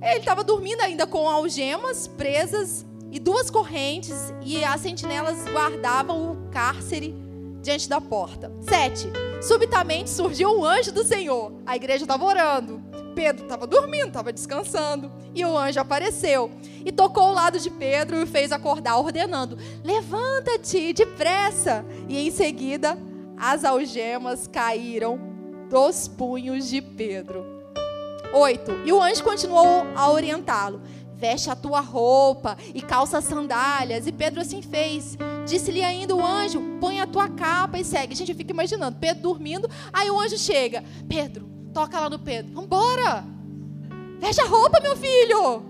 Ele estava dormindo ainda com algemas presas e duas correntes, e as sentinelas guardavam o cárcere diante da porta. Sete. Subitamente surgiu um anjo do Senhor. A igreja estava orando. Pedro estava dormindo, estava descansando. E o anjo apareceu e tocou o lado de Pedro e o fez acordar, ordenando: Levanta-te depressa. E em seguida, as algemas caíram dos punhos de Pedro. Oito. E o anjo continuou a orientá-lo veste a tua roupa e calça sandálias. E Pedro assim fez. Disse-lhe ainda o anjo: põe a tua capa e segue. Gente, eu fico imaginando, Pedro dormindo, aí o anjo chega. Pedro, toca lá no Pedro. Vambora! Veste a roupa, meu filho!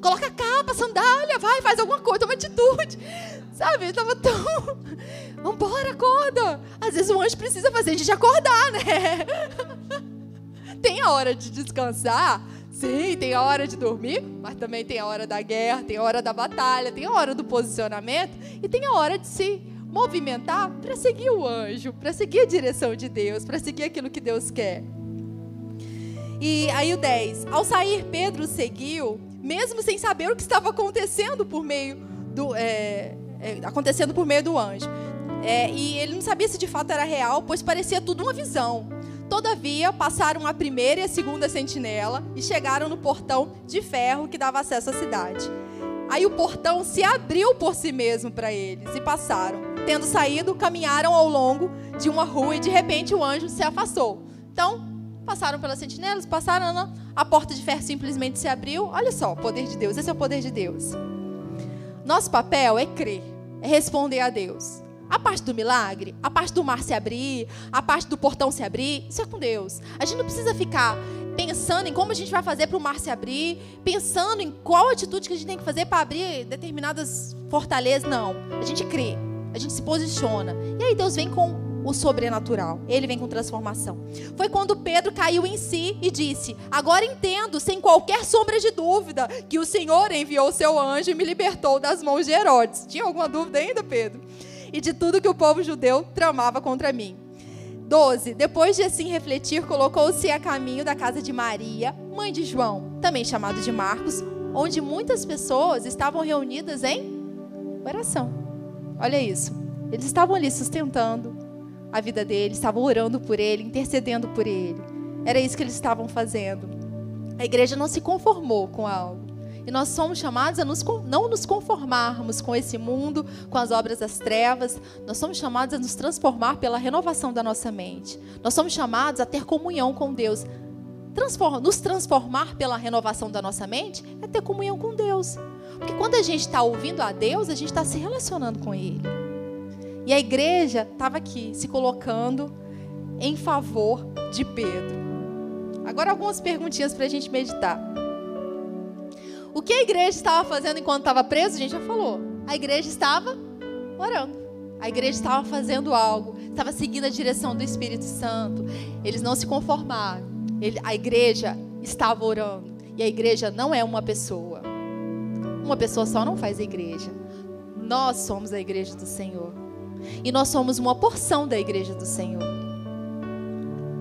Coloca a capa, sandália, vai, faz alguma coisa, toma atitude. Sabe, ele tava tão. Vambora, acorda! Às vezes o anjo precisa fazer a gente acordar, né? Tem a hora de descansar, Sim, tem a hora de dormir, mas também tem a hora da guerra, tem a hora da batalha, tem a hora do posicionamento e tem a hora de se movimentar para seguir o anjo, para seguir a direção de Deus, para seguir aquilo que Deus quer. E aí o 10. Ao sair, Pedro seguiu, mesmo sem saber o que estava acontecendo por meio do é, é, acontecendo por meio do anjo. É, e ele não sabia se de fato era real, pois parecia tudo uma visão. Todavia, passaram a primeira e a segunda sentinela e chegaram no portão de ferro que dava acesso à cidade. Aí o portão se abriu por si mesmo para eles e passaram. Tendo saído, caminharam ao longo de uma rua e de repente o anjo se afastou. Então, passaram pelas sentinelas, passaram, a porta de ferro simplesmente se abriu. Olha só, o poder de Deus, esse é o poder de Deus. Nosso papel é crer, é responder a Deus. A parte do milagre, a parte do mar se abrir, a parte do portão se abrir, isso é com Deus. A gente não precisa ficar pensando em como a gente vai fazer para o mar se abrir, pensando em qual atitude que a gente tem que fazer para abrir determinadas fortalezas. Não. A gente crê, a gente se posiciona. E aí Deus vem com o sobrenatural. Ele vem com transformação. Foi quando Pedro caiu em si e disse: Agora entendo, sem qualquer sombra de dúvida, que o Senhor enviou seu anjo e me libertou das mãos de Herodes. Tinha alguma dúvida ainda, Pedro? E de tudo que o povo judeu tramava contra mim. 12. Depois de assim refletir, colocou-se a caminho da casa de Maria, mãe de João, também chamado de Marcos, onde muitas pessoas estavam reunidas em oração. Olha isso. Eles estavam ali sustentando a vida dele, estavam orando por ele, intercedendo por ele. Era isso que eles estavam fazendo. A igreja não se conformou com algo. E nós somos chamados a nos, não nos conformarmos com esse mundo, com as obras das trevas. Nós somos chamados a nos transformar pela renovação da nossa mente. Nós somos chamados a ter comunhão com Deus. Transforma, nos transformar pela renovação da nossa mente é ter comunhão com Deus. Porque quando a gente está ouvindo a Deus, a gente está se relacionando com Ele. E a igreja estava aqui, se colocando em favor de Pedro. Agora, algumas perguntinhas para a gente meditar. O que a igreja estava fazendo enquanto estava preso? A gente já falou. A igreja estava orando. A igreja estava fazendo algo, estava seguindo a direção do Espírito Santo. Eles não se conformaram. Ele, a igreja estava orando. E a igreja não é uma pessoa. Uma pessoa só não faz a igreja. Nós somos a igreja do Senhor. E nós somos uma porção da igreja do Senhor.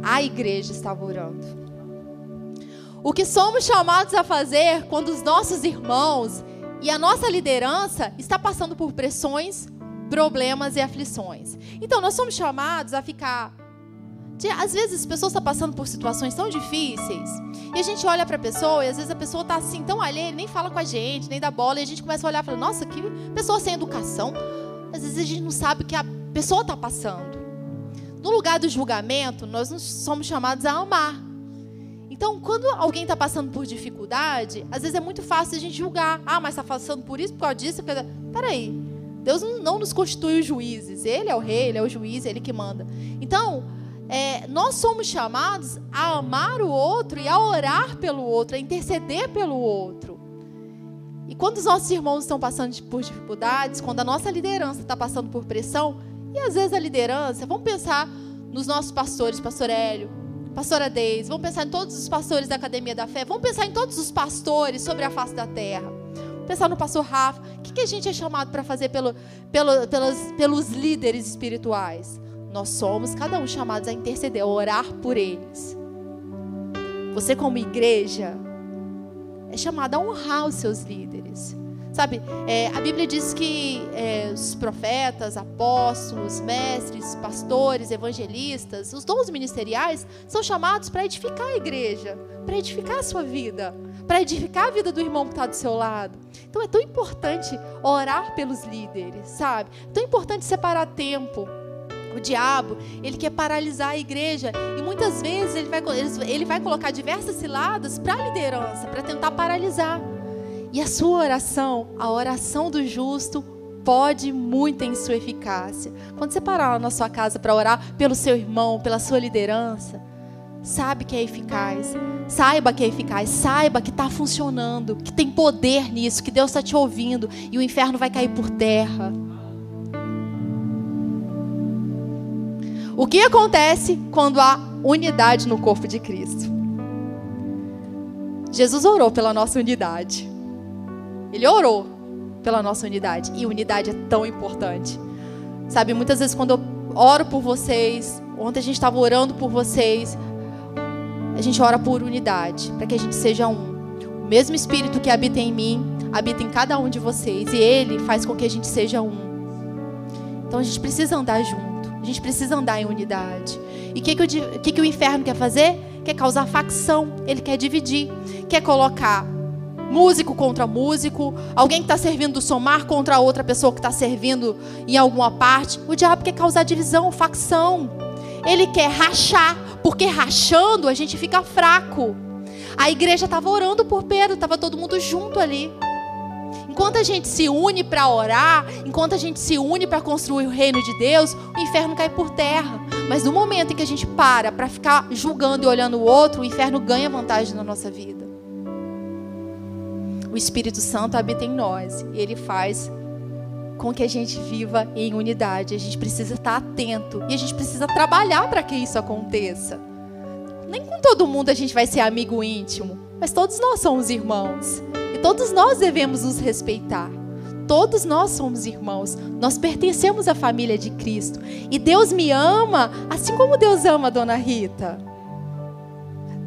A igreja estava orando. O que somos chamados a fazer quando os nossos irmãos e a nossa liderança está passando por pressões, problemas e aflições. Então nós somos chamados a ficar às vezes as pessoas estão passando por situações tão difíceis e a gente olha para a pessoa e às vezes a pessoa está assim tão alheia, nem fala com a gente, nem dá bola e a gente começa a olhar e fala, nossa, que pessoa sem educação. Às vezes a gente não sabe o que a pessoa está passando. No lugar do julgamento, nós somos chamados a amar. Então, quando alguém está passando por dificuldade, às vezes é muito fácil a gente julgar. Ah, mas está passando por isso, por causa disso. Peraí, Deus não nos constitui os juízes. Ele é o rei, ele é o juiz, ele que manda. Então, é, nós somos chamados a amar o outro e a orar pelo outro, a interceder pelo outro. E quando os nossos irmãos estão passando por dificuldades, quando a nossa liderança está passando por pressão, e às vezes a liderança, vamos pensar nos nossos pastores, pastor Hélio, pastora Deise, vamos pensar em todos os pastores da Academia da Fé, vamos pensar em todos os pastores sobre a face da terra. Vamos pensar no pastor Rafa. O que, a gente é chamado para fazer pelo, pelo, pelos, pelos líderes espirituais? Nós somos, cada um, chamados a interceder, a orar por eles. Você, como igreja, é chamado a honrar os seus líderes. Sabe, é, a Bíblia diz que é, os profetas, apóstolos, mestres, pastores, evangelistas, os dons ministeriais são chamados para edificar a igreja, para edificar a sua vida, para edificar a vida do irmão que está do seu lado. Então é tão importante orar pelos líderes, sabe? É tão importante separar tempo o diabo, ele quer paralisar a igreja. E muitas vezes ele vai, ele vai colocar diversas ciladas para a liderança, para tentar paralisar. E a sua oração, a oração do justo, pode muito em sua eficácia. Quando você parar na sua casa para orar pelo seu irmão, pela sua liderança, sabe que é eficaz. Saiba que é eficaz, saiba que está funcionando, que tem poder nisso, que Deus está te ouvindo e o inferno vai cair por terra. O que acontece quando há unidade no corpo de Cristo? Jesus orou pela nossa unidade. Ele orou pela nossa unidade. E unidade é tão importante. Sabe, muitas vezes quando eu oro por vocês, ontem a gente estava orando por vocês, a gente ora por unidade, para que a gente seja um. O mesmo Espírito que habita em mim, habita em cada um de vocês. E Ele faz com que a gente seja um. Então a gente precisa andar junto. A gente precisa andar em unidade. E o que, que, que, que o inferno quer fazer? Quer causar facção. Ele quer dividir. Quer colocar músico contra músico, alguém que está servindo do somar contra outra pessoa que está servindo em alguma parte. O diabo quer causar divisão, facção. Ele quer rachar, porque rachando a gente fica fraco. A igreja estava orando por Pedro, estava todo mundo junto ali. Enquanto a gente se une para orar, enquanto a gente se une para construir o reino de Deus, o inferno cai por terra. Mas no momento em que a gente para para ficar julgando e olhando o outro, o inferno ganha vantagem na nossa vida. O Espírito Santo habita em nós e ele faz com que a gente viva em unidade. A gente precisa estar atento e a gente precisa trabalhar para que isso aconteça. Nem com todo mundo a gente vai ser amigo íntimo, mas todos nós somos irmãos. Todos nós devemos nos respeitar. Todos nós somos irmãos. Nós pertencemos à família de Cristo. E Deus me ama assim como Deus ama a dona Rita.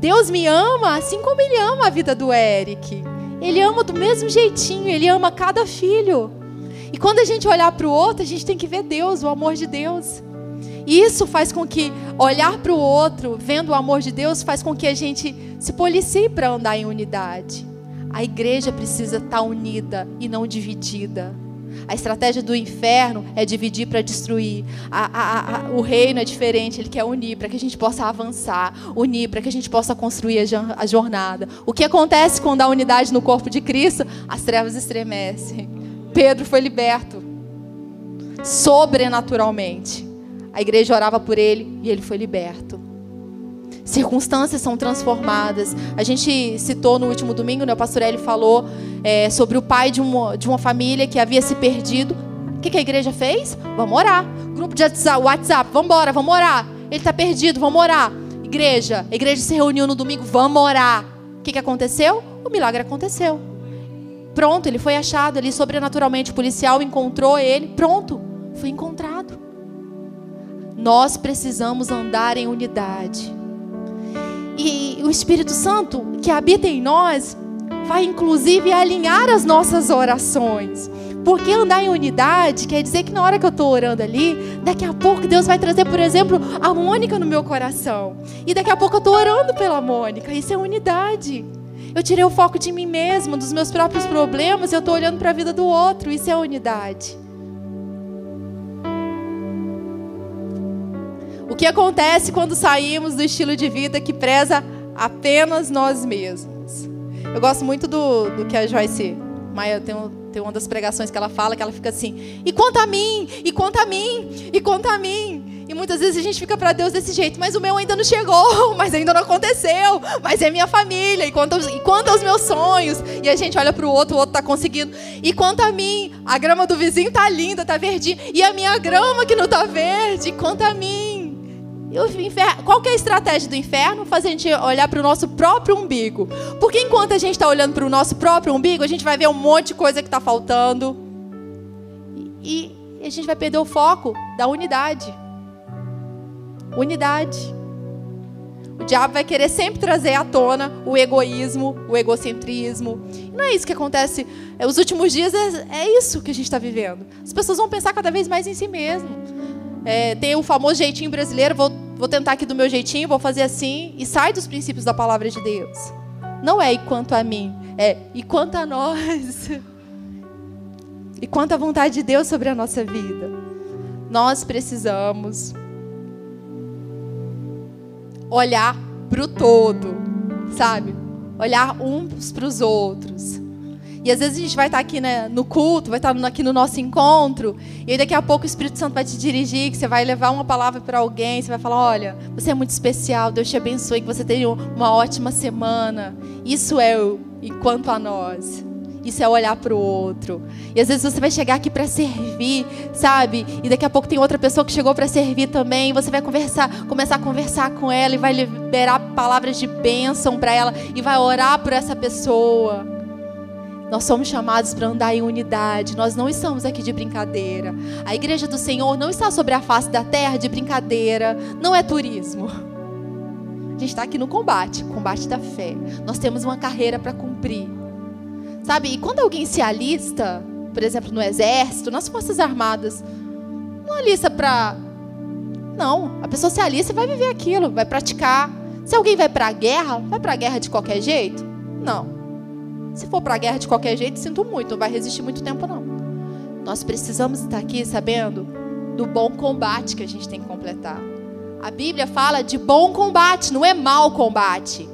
Deus me ama assim como Ele ama a vida do Eric. Ele ama do mesmo jeitinho, Ele ama cada filho. E quando a gente olhar para o outro, a gente tem que ver Deus, o amor de Deus. E isso faz com que olhar para o outro, vendo o amor de Deus, faz com que a gente se policie para andar em unidade. A igreja precisa estar unida e não dividida. A estratégia do inferno é dividir para destruir. A, a, a, o reino é diferente, ele quer unir para que a gente possa avançar, unir para que a gente possa construir a jornada. O que acontece quando há unidade no corpo de Cristo? As trevas estremecem. Pedro foi liberto sobrenaturalmente. A igreja orava por ele e ele foi liberto circunstâncias são transformadas. A gente citou no último domingo, né, o pastor Eli falou é, sobre o pai de uma, de uma família que havia se perdido. O que, que a igreja fez? Vamos orar. Grupo de WhatsApp, vamos embora, vamos orar. Ele está perdido, vamos orar. Igreja, a igreja se reuniu no domingo, vamos orar. que, que aconteceu? O milagre aconteceu. Pronto, ele foi achado ali sobrenaturalmente. O policial encontrou ele. Pronto, foi encontrado. Nós precisamos andar em unidade. E o Espírito Santo que habita em nós vai inclusive alinhar as nossas orações. Porque andar em unidade quer dizer que na hora que eu estou orando ali, daqui a pouco Deus vai trazer, por exemplo, a Mônica no meu coração. E daqui a pouco eu estou orando pela Mônica. Isso é unidade. Eu tirei o foco de mim mesmo, dos meus próprios problemas, eu estou olhando para a vida do outro. Isso é unidade. O que acontece quando saímos do estilo de vida que preza apenas nós mesmos? Eu gosto muito do, do que a Joyce Maia tem tem uma das pregações que ela fala que ela fica assim: e quanto a mim, e quanto a mim, e quanto a mim. E muitas vezes a gente fica para Deus desse jeito, mas o meu ainda não chegou, mas ainda não aconteceu, mas é minha família, e quanto, e quanto aos meus sonhos. E a gente olha para o outro, o outro está conseguindo. E quanto a mim, a grama do vizinho tá linda, tá verdinha, e a minha grama que não tá verde, quanto a mim. Qual é a estratégia do inferno? Fazer a gente olhar para o nosso próprio umbigo. Porque enquanto a gente está olhando para o nosso próprio umbigo, a gente vai ver um monte de coisa que está faltando. E, e a gente vai perder o foco da unidade. Unidade. O diabo vai querer sempre trazer à tona o egoísmo, o egocentrismo. Não é isso que acontece. É, os últimos dias é, é isso que a gente está vivendo. As pessoas vão pensar cada vez mais em si mesmo. É, tem o famoso jeitinho brasileiro, vou vou tentar aqui do meu jeitinho, vou fazer assim, e sai dos princípios da palavra de Deus. Não é e quanto a mim, é e quanto a nós. E quanto à vontade de Deus sobre a nossa vida. Nós precisamos olhar para o todo, sabe? Olhar uns para os outros. E às vezes a gente vai estar aqui né, no culto, vai estar aqui no nosso encontro, e daqui a pouco o Espírito Santo vai te dirigir, que você vai levar uma palavra para alguém, você vai falar: olha, você é muito especial, Deus te abençoe, que você tenha uma ótima semana. Isso é o enquanto a nós. Isso é olhar para o outro. E às vezes você vai chegar aqui para servir, sabe? E daqui a pouco tem outra pessoa que chegou para servir também. Você vai conversar, começar a conversar com ela e vai liberar palavras de bênção para ela e vai orar por essa pessoa. Nós somos chamados para andar em unidade. Nós não estamos aqui de brincadeira. A igreja do Senhor não está sobre a face da terra de brincadeira. Não é turismo. A gente está aqui no combate combate da fé. Nós temos uma carreira para cumprir. Sabe? E quando alguém se alista, por exemplo, no exército, nas Forças Armadas, não alista para. Não. A pessoa se alista e vai viver aquilo, vai praticar. Se alguém vai para a guerra, vai para a guerra de qualquer jeito? Não. Se for para a guerra de qualquer jeito, sinto muito, não vai resistir muito tempo não. Nós precisamos estar aqui sabendo do bom combate que a gente tem que completar. A Bíblia fala de bom combate, não é mau combate.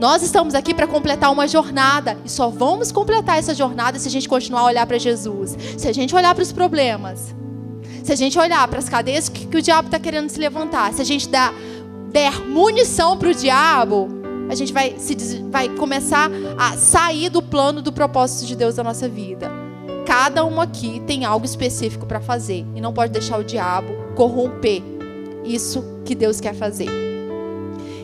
Nós estamos aqui para completar uma jornada e só vamos completar essa jornada se a gente continuar a olhar para Jesus. Se a gente olhar para os problemas, se a gente olhar para as cadeias que, que o diabo está querendo se levantar, se a gente dar, der munição para o diabo, a gente vai, se, vai começar a sair do plano do propósito de Deus da nossa vida. Cada um aqui tem algo específico para fazer e não pode deixar o diabo corromper isso que Deus quer fazer.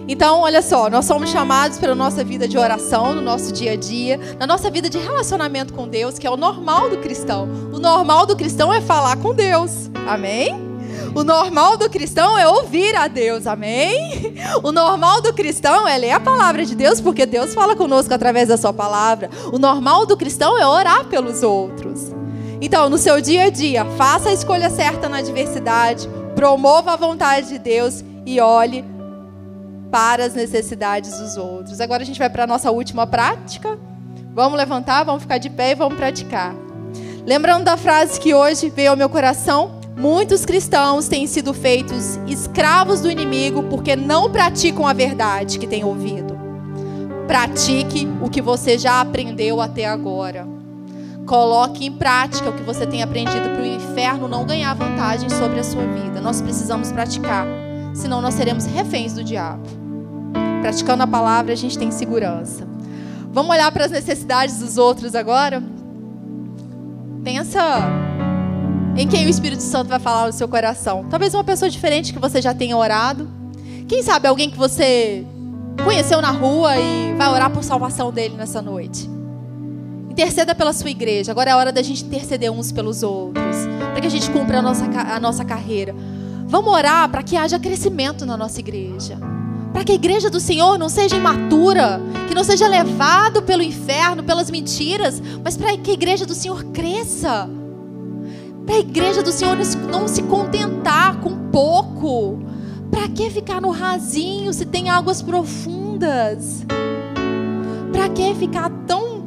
Então, olha só, nós somos chamados para a nossa vida de oração, no nosso dia a dia, na nossa vida de relacionamento com Deus, que é o normal do cristão. O normal do cristão é falar com Deus. Amém? O normal do cristão é ouvir a Deus, amém? O normal do cristão é ler a palavra de Deus, porque Deus fala conosco através da sua palavra. O normal do cristão é orar pelos outros. Então, no seu dia a dia, faça a escolha certa na adversidade, promova a vontade de Deus e olhe para as necessidades dos outros. Agora a gente vai para a nossa última prática. Vamos levantar, vamos ficar de pé e vamos praticar. Lembrando da frase que hoje veio ao meu coração, Muitos cristãos têm sido feitos escravos do inimigo porque não praticam a verdade que têm ouvido. Pratique o que você já aprendeu até agora. Coloque em prática o que você tem aprendido para o inferno não ganhar vantagem sobre a sua vida. Nós precisamos praticar, senão nós seremos reféns do diabo. Praticando a palavra, a gente tem segurança. Vamos olhar para as necessidades dos outros agora? Pensa em quem o Espírito Santo vai falar no seu coração. Talvez uma pessoa diferente que você já tenha orado. Quem sabe alguém que você conheceu na rua e vai orar por salvação dele nessa noite. Interceda pela sua igreja. Agora é hora da gente interceder uns pelos outros, para que a gente cumpra a nossa, a nossa carreira. Vamos orar para que haja crescimento na nossa igreja. Para que a igreja do Senhor não seja imatura, que não seja levado pelo inferno, pelas mentiras, mas para que a igreja do Senhor cresça. Para a igreja do Senhor não se contentar com pouco. Para que ficar no rasinho se tem águas profundas? Para que ficar tão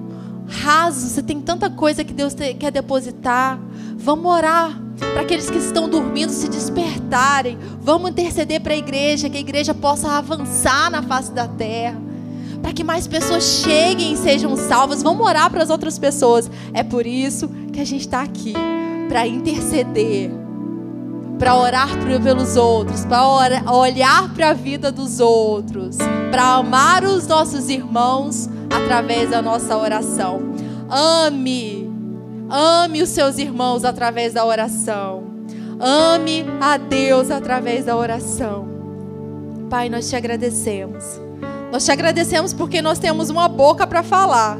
raso se tem tanta coisa que Deus quer depositar? Vamos orar para aqueles que estão dormindo se despertarem. Vamos interceder para a igreja, que a igreja possa avançar na face da terra. Para que mais pessoas cheguem e sejam salvas. Vamos orar para as outras pessoas. É por isso que a gente está aqui para interceder, para orar pelos outros, para olhar para a vida dos outros, para amar os nossos irmãos através da nossa oração. Ame Ame os seus irmãos através da oração. Ame a Deus através da oração. Pai, nós te agradecemos. Nós te agradecemos porque nós temos uma boca para falar.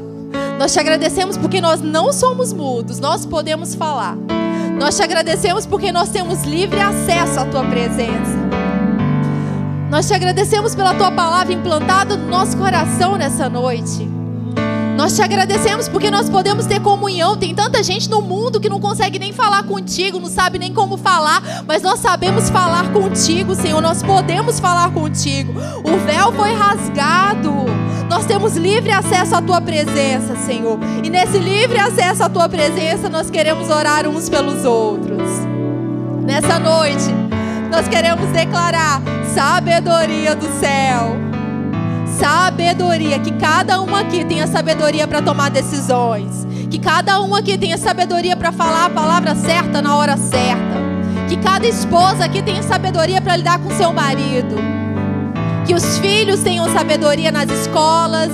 Nós te agradecemos porque nós não somos mudos, nós podemos falar. Nós te agradecemos porque nós temos livre acesso à tua presença. Nós te agradecemos pela tua palavra implantada no nosso coração nessa noite. Nós te agradecemos porque nós podemos ter comunhão. Tem tanta gente no mundo que não consegue nem falar contigo, não sabe nem como falar, mas nós sabemos falar contigo, Senhor. Nós podemos falar contigo. O véu foi rasgado. Nós temos livre acesso à tua presença, Senhor. E nesse livre acesso à tua presença, nós queremos orar uns pelos outros. Nessa noite, nós queremos declarar sabedoria do céu sabedoria, que cada um aqui tenha sabedoria para tomar decisões, que cada um aqui tenha sabedoria para falar a palavra certa na hora certa, que cada esposa aqui tenha sabedoria para lidar com seu marido, que os filhos tenham sabedoria nas escolas,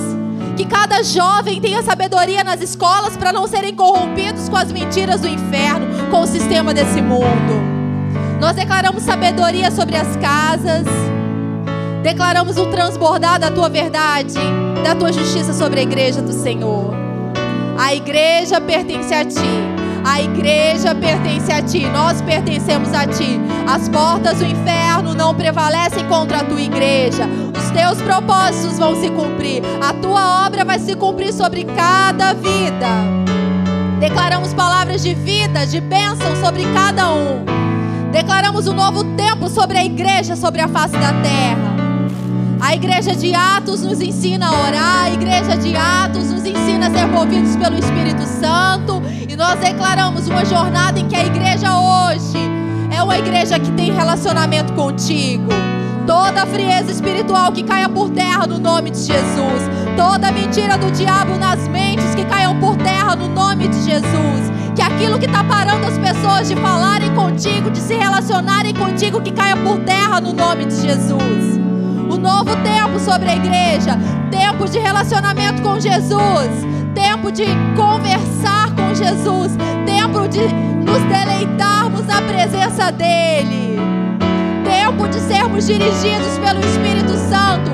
que cada jovem tenha sabedoria nas escolas para não serem corrompidos com as mentiras do inferno, com o sistema desse mundo. Nós declaramos sabedoria sobre as casas. Declaramos o transbordar da tua verdade, da tua justiça sobre a igreja do Senhor. A igreja pertence a ti. A igreja pertence a ti, nós pertencemos a ti. As portas do inferno não prevalecem contra a tua igreja. Os teus propósitos vão se cumprir. A tua obra vai se cumprir sobre cada vida. Declaramos palavras de vida, de bênção sobre cada um. Declaramos um novo tempo sobre a igreja, sobre a face da terra. A igreja de Atos nos ensina a orar, a igreja de Atos nos ensina a ser movidos pelo Espírito Santo, e nós declaramos uma jornada em que a igreja hoje é uma igreja que tem relacionamento contigo. Toda frieza espiritual que caia por terra no nome de Jesus. Toda mentira do diabo nas mentes que caiam por terra no nome de Jesus. Que aquilo que está parando as pessoas de falarem contigo, de se relacionarem contigo, que caia por terra no nome de Jesus um novo tempo sobre a igreja, tempo de relacionamento com Jesus, tempo de conversar com Jesus, tempo de nos deleitarmos na presença dEle, tempo de sermos dirigidos pelo Espírito Santo.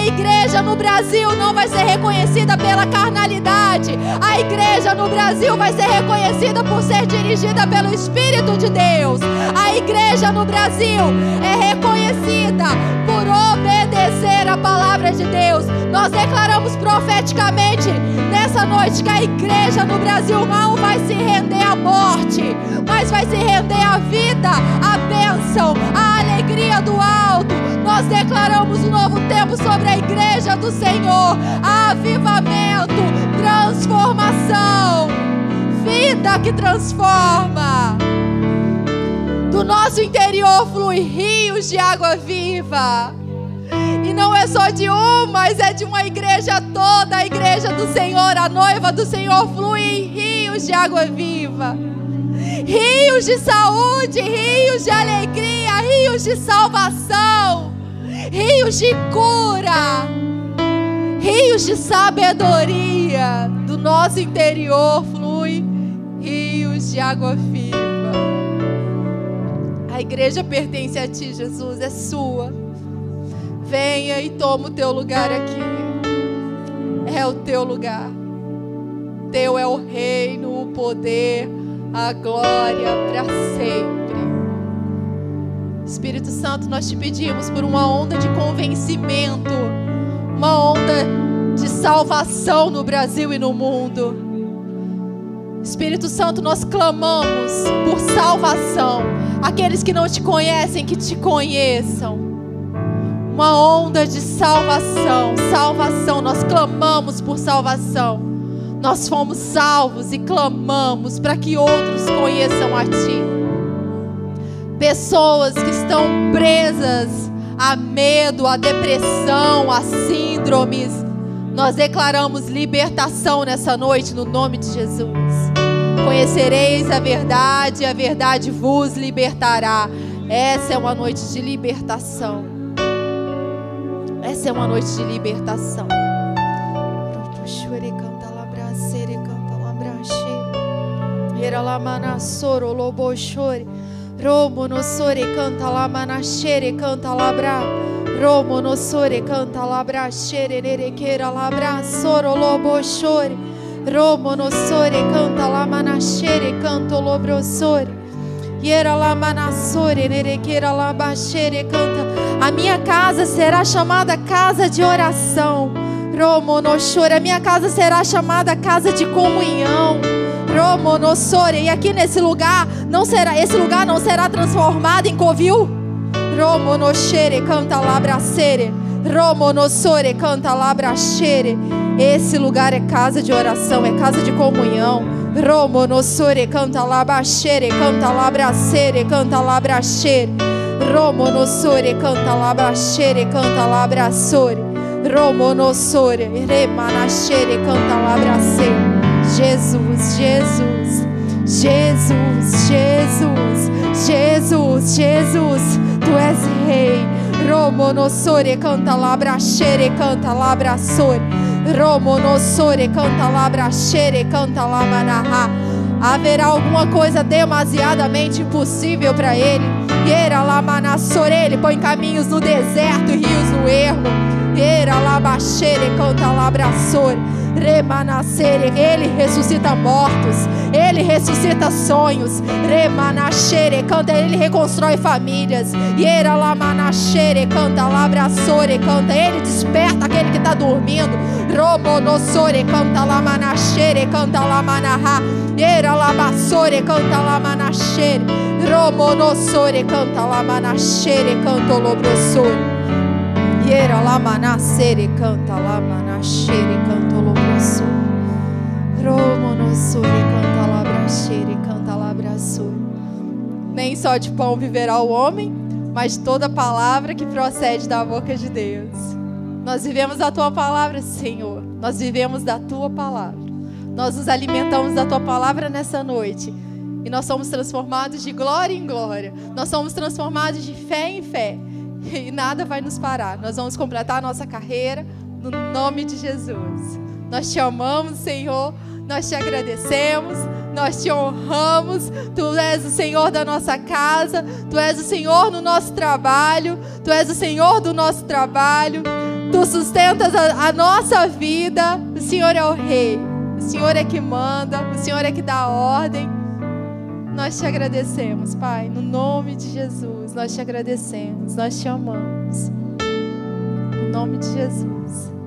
A igreja no Brasil não vai ser reconhecida pela carnalidade. A igreja no Brasil vai ser reconhecida por ser dirigida pelo Espírito de Deus. A igreja no Brasil é reconhecida por obedecer a palavra de Deus. Nós declaramos profeticamente nessa noite que a igreja no Brasil não vai se render à morte, mas vai se render à vida, à bênção, à alegria do alto. Nós declaramos um novo tempo sobre a igreja do Senhor, avivamento, transformação, vida que transforma. Do nosso interior flui rios de água viva. E não é só de um, mas é de uma igreja toda, a igreja do Senhor, a noiva do Senhor flui em rios de água viva. Rios de saúde, rios de alegria, rios de salvação, rios de cura, rios de sabedoria. Do nosso interior flui rios de água viva. A igreja pertence a ti, Jesus, é sua. Venha e toma o teu lugar aqui. É o teu lugar. Teu é o reino, o poder, a glória para sempre. Espírito Santo, nós te pedimos por uma onda de convencimento, uma onda de salvação no Brasil e no mundo. Espírito Santo, nós clamamos por salvação. Aqueles que não te conhecem, que te conheçam. Uma onda de salvação, salvação. Nós clamamos por salvação. Nós fomos salvos e clamamos para que outros conheçam a Ti. Pessoas que estão presas a medo, a depressão, a síndromes. Nós declaramos libertação nessa noite no nome de Jesus. Conhecereis a verdade, e a verdade vos libertará. Essa é uma noite de libertação. Essa é uma noite de libertação. Era la mana soro lobo chore. Romo no sore canta la mana chere canta labra. Romo no sore canta labra chere nere queira labra soro lobo chore. Romo no sore canta la mana chere canto lobro sore. Yera la mana sore nere queira labra chere canta. A minha casa será chamada casa de oração. Romo no chore. A minha casa será chamada casa de comunhão. E aqui nesse lugar não será, esse lugar não será transformado em covil. Romonoshere canta labracere. Romonossore canta labrachere. Esse lugar é casa de oração, é casa de comunhão. Romonossore canta labachere, canta labracere, canta labrachere. Romonossore canta labrachere, canta labracere. Romonossore remanachere, canta labracere. Jesus, Jesus, Jesus, Jesus, Jesus, Jesus, Tu és Rei. Romonossore canta labra xere, canta labra sore. Romonossore canta labra xere, canta lamanahá. Haverá alguma coisa demasiadamente impossível para ele. Era lamanassore, ele põe caminhos no deserto e rios no ermo. Era labaxere, canta labra sore. Remanacere, Ele ressuscita mortos, Ele ressuscita sonhos. Remanachere, canta, Ele reconstrói famílias. Yera lamanachere, canta, labraçore, canta, Ele desperta aquele que está dormindo. Romonossore, canta, lamanachere, canta, lamanaha. Yera labassore, canta, lamanachere. Romonossore, canta, lamanachere, canta, lobrossore. Yera lamanacere, canta, lamanachere, canta, Nem só de pão viverá o homem, mas toda palavra que procede da boca de Deus. Nós vivemos a tua palavra, Senhor. Nós vivemos da tua palavra. Nós nos alimentamos da tua palavra nessa noite. E nós somos transformados de glória em glória. Nós somos transformados de fé em fé. E nada vai nos parar. Nós vamos completar a nossa carreira no nome de Jesus. Nós te amamos, Senhor. Nós te agradecemos. Nós te honramos. Tu és o Senhor da nossa casa. Tu és o Senhor no nosso trabalho. Tu és o Senhor do nosso trabalho. Tu sustentas a, a nossa vida. O Senhor é o Rei. O Senhor é que manda. O Senhor é que dá ordem. Nós te agradecemos, Pai. No nome de Jesus, nós te agradecemos. Nós te amamos. No nome de Jesus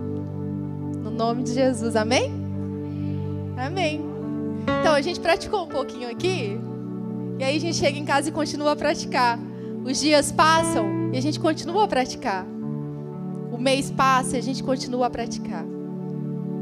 nome de Jesus. Amém? Amém. Então, a gente praticou um pouquinho aqui. E aí a gente chega em casa e continua a praticar. Os dias passam e a gente continua a praticar. O mês passa e a gente continua a praticar.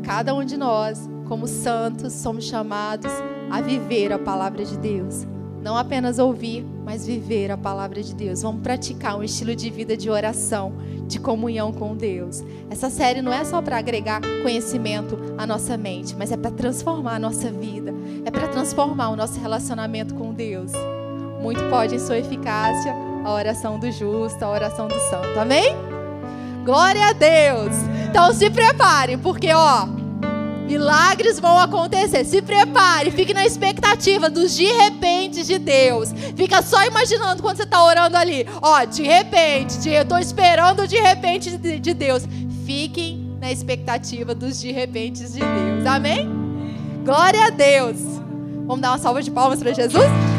Cada um de nós, como santos, somos chamados a viver a palavra de Deus. Não apenas ouvir, mas viver a palavra de Deus. Vamos praticar um estilo de vida de oração, de comunhão com Deus. Essa série não é só para agregar conhecimento à nossa mente, mas é para transformar a nossa vida, é para transformar o nosso relacionamento com Deus. Muito pode em sua eficácia a oração do justo, a oração do santo. Amém? Glória a Deus. Então se prepare, porque ó, Milagres vão acontecer. Se prepare, fique na expectativa dos de repente de Deus. Fica só imaginando quando você está orando ali. Ó, de repente, de, eu estou esperando de repente de, de Deus. Fiquem na expectativa dos de repente de Deus. Amém? Glória a Deus. Vamos dar uma salva de palmas para Jesus?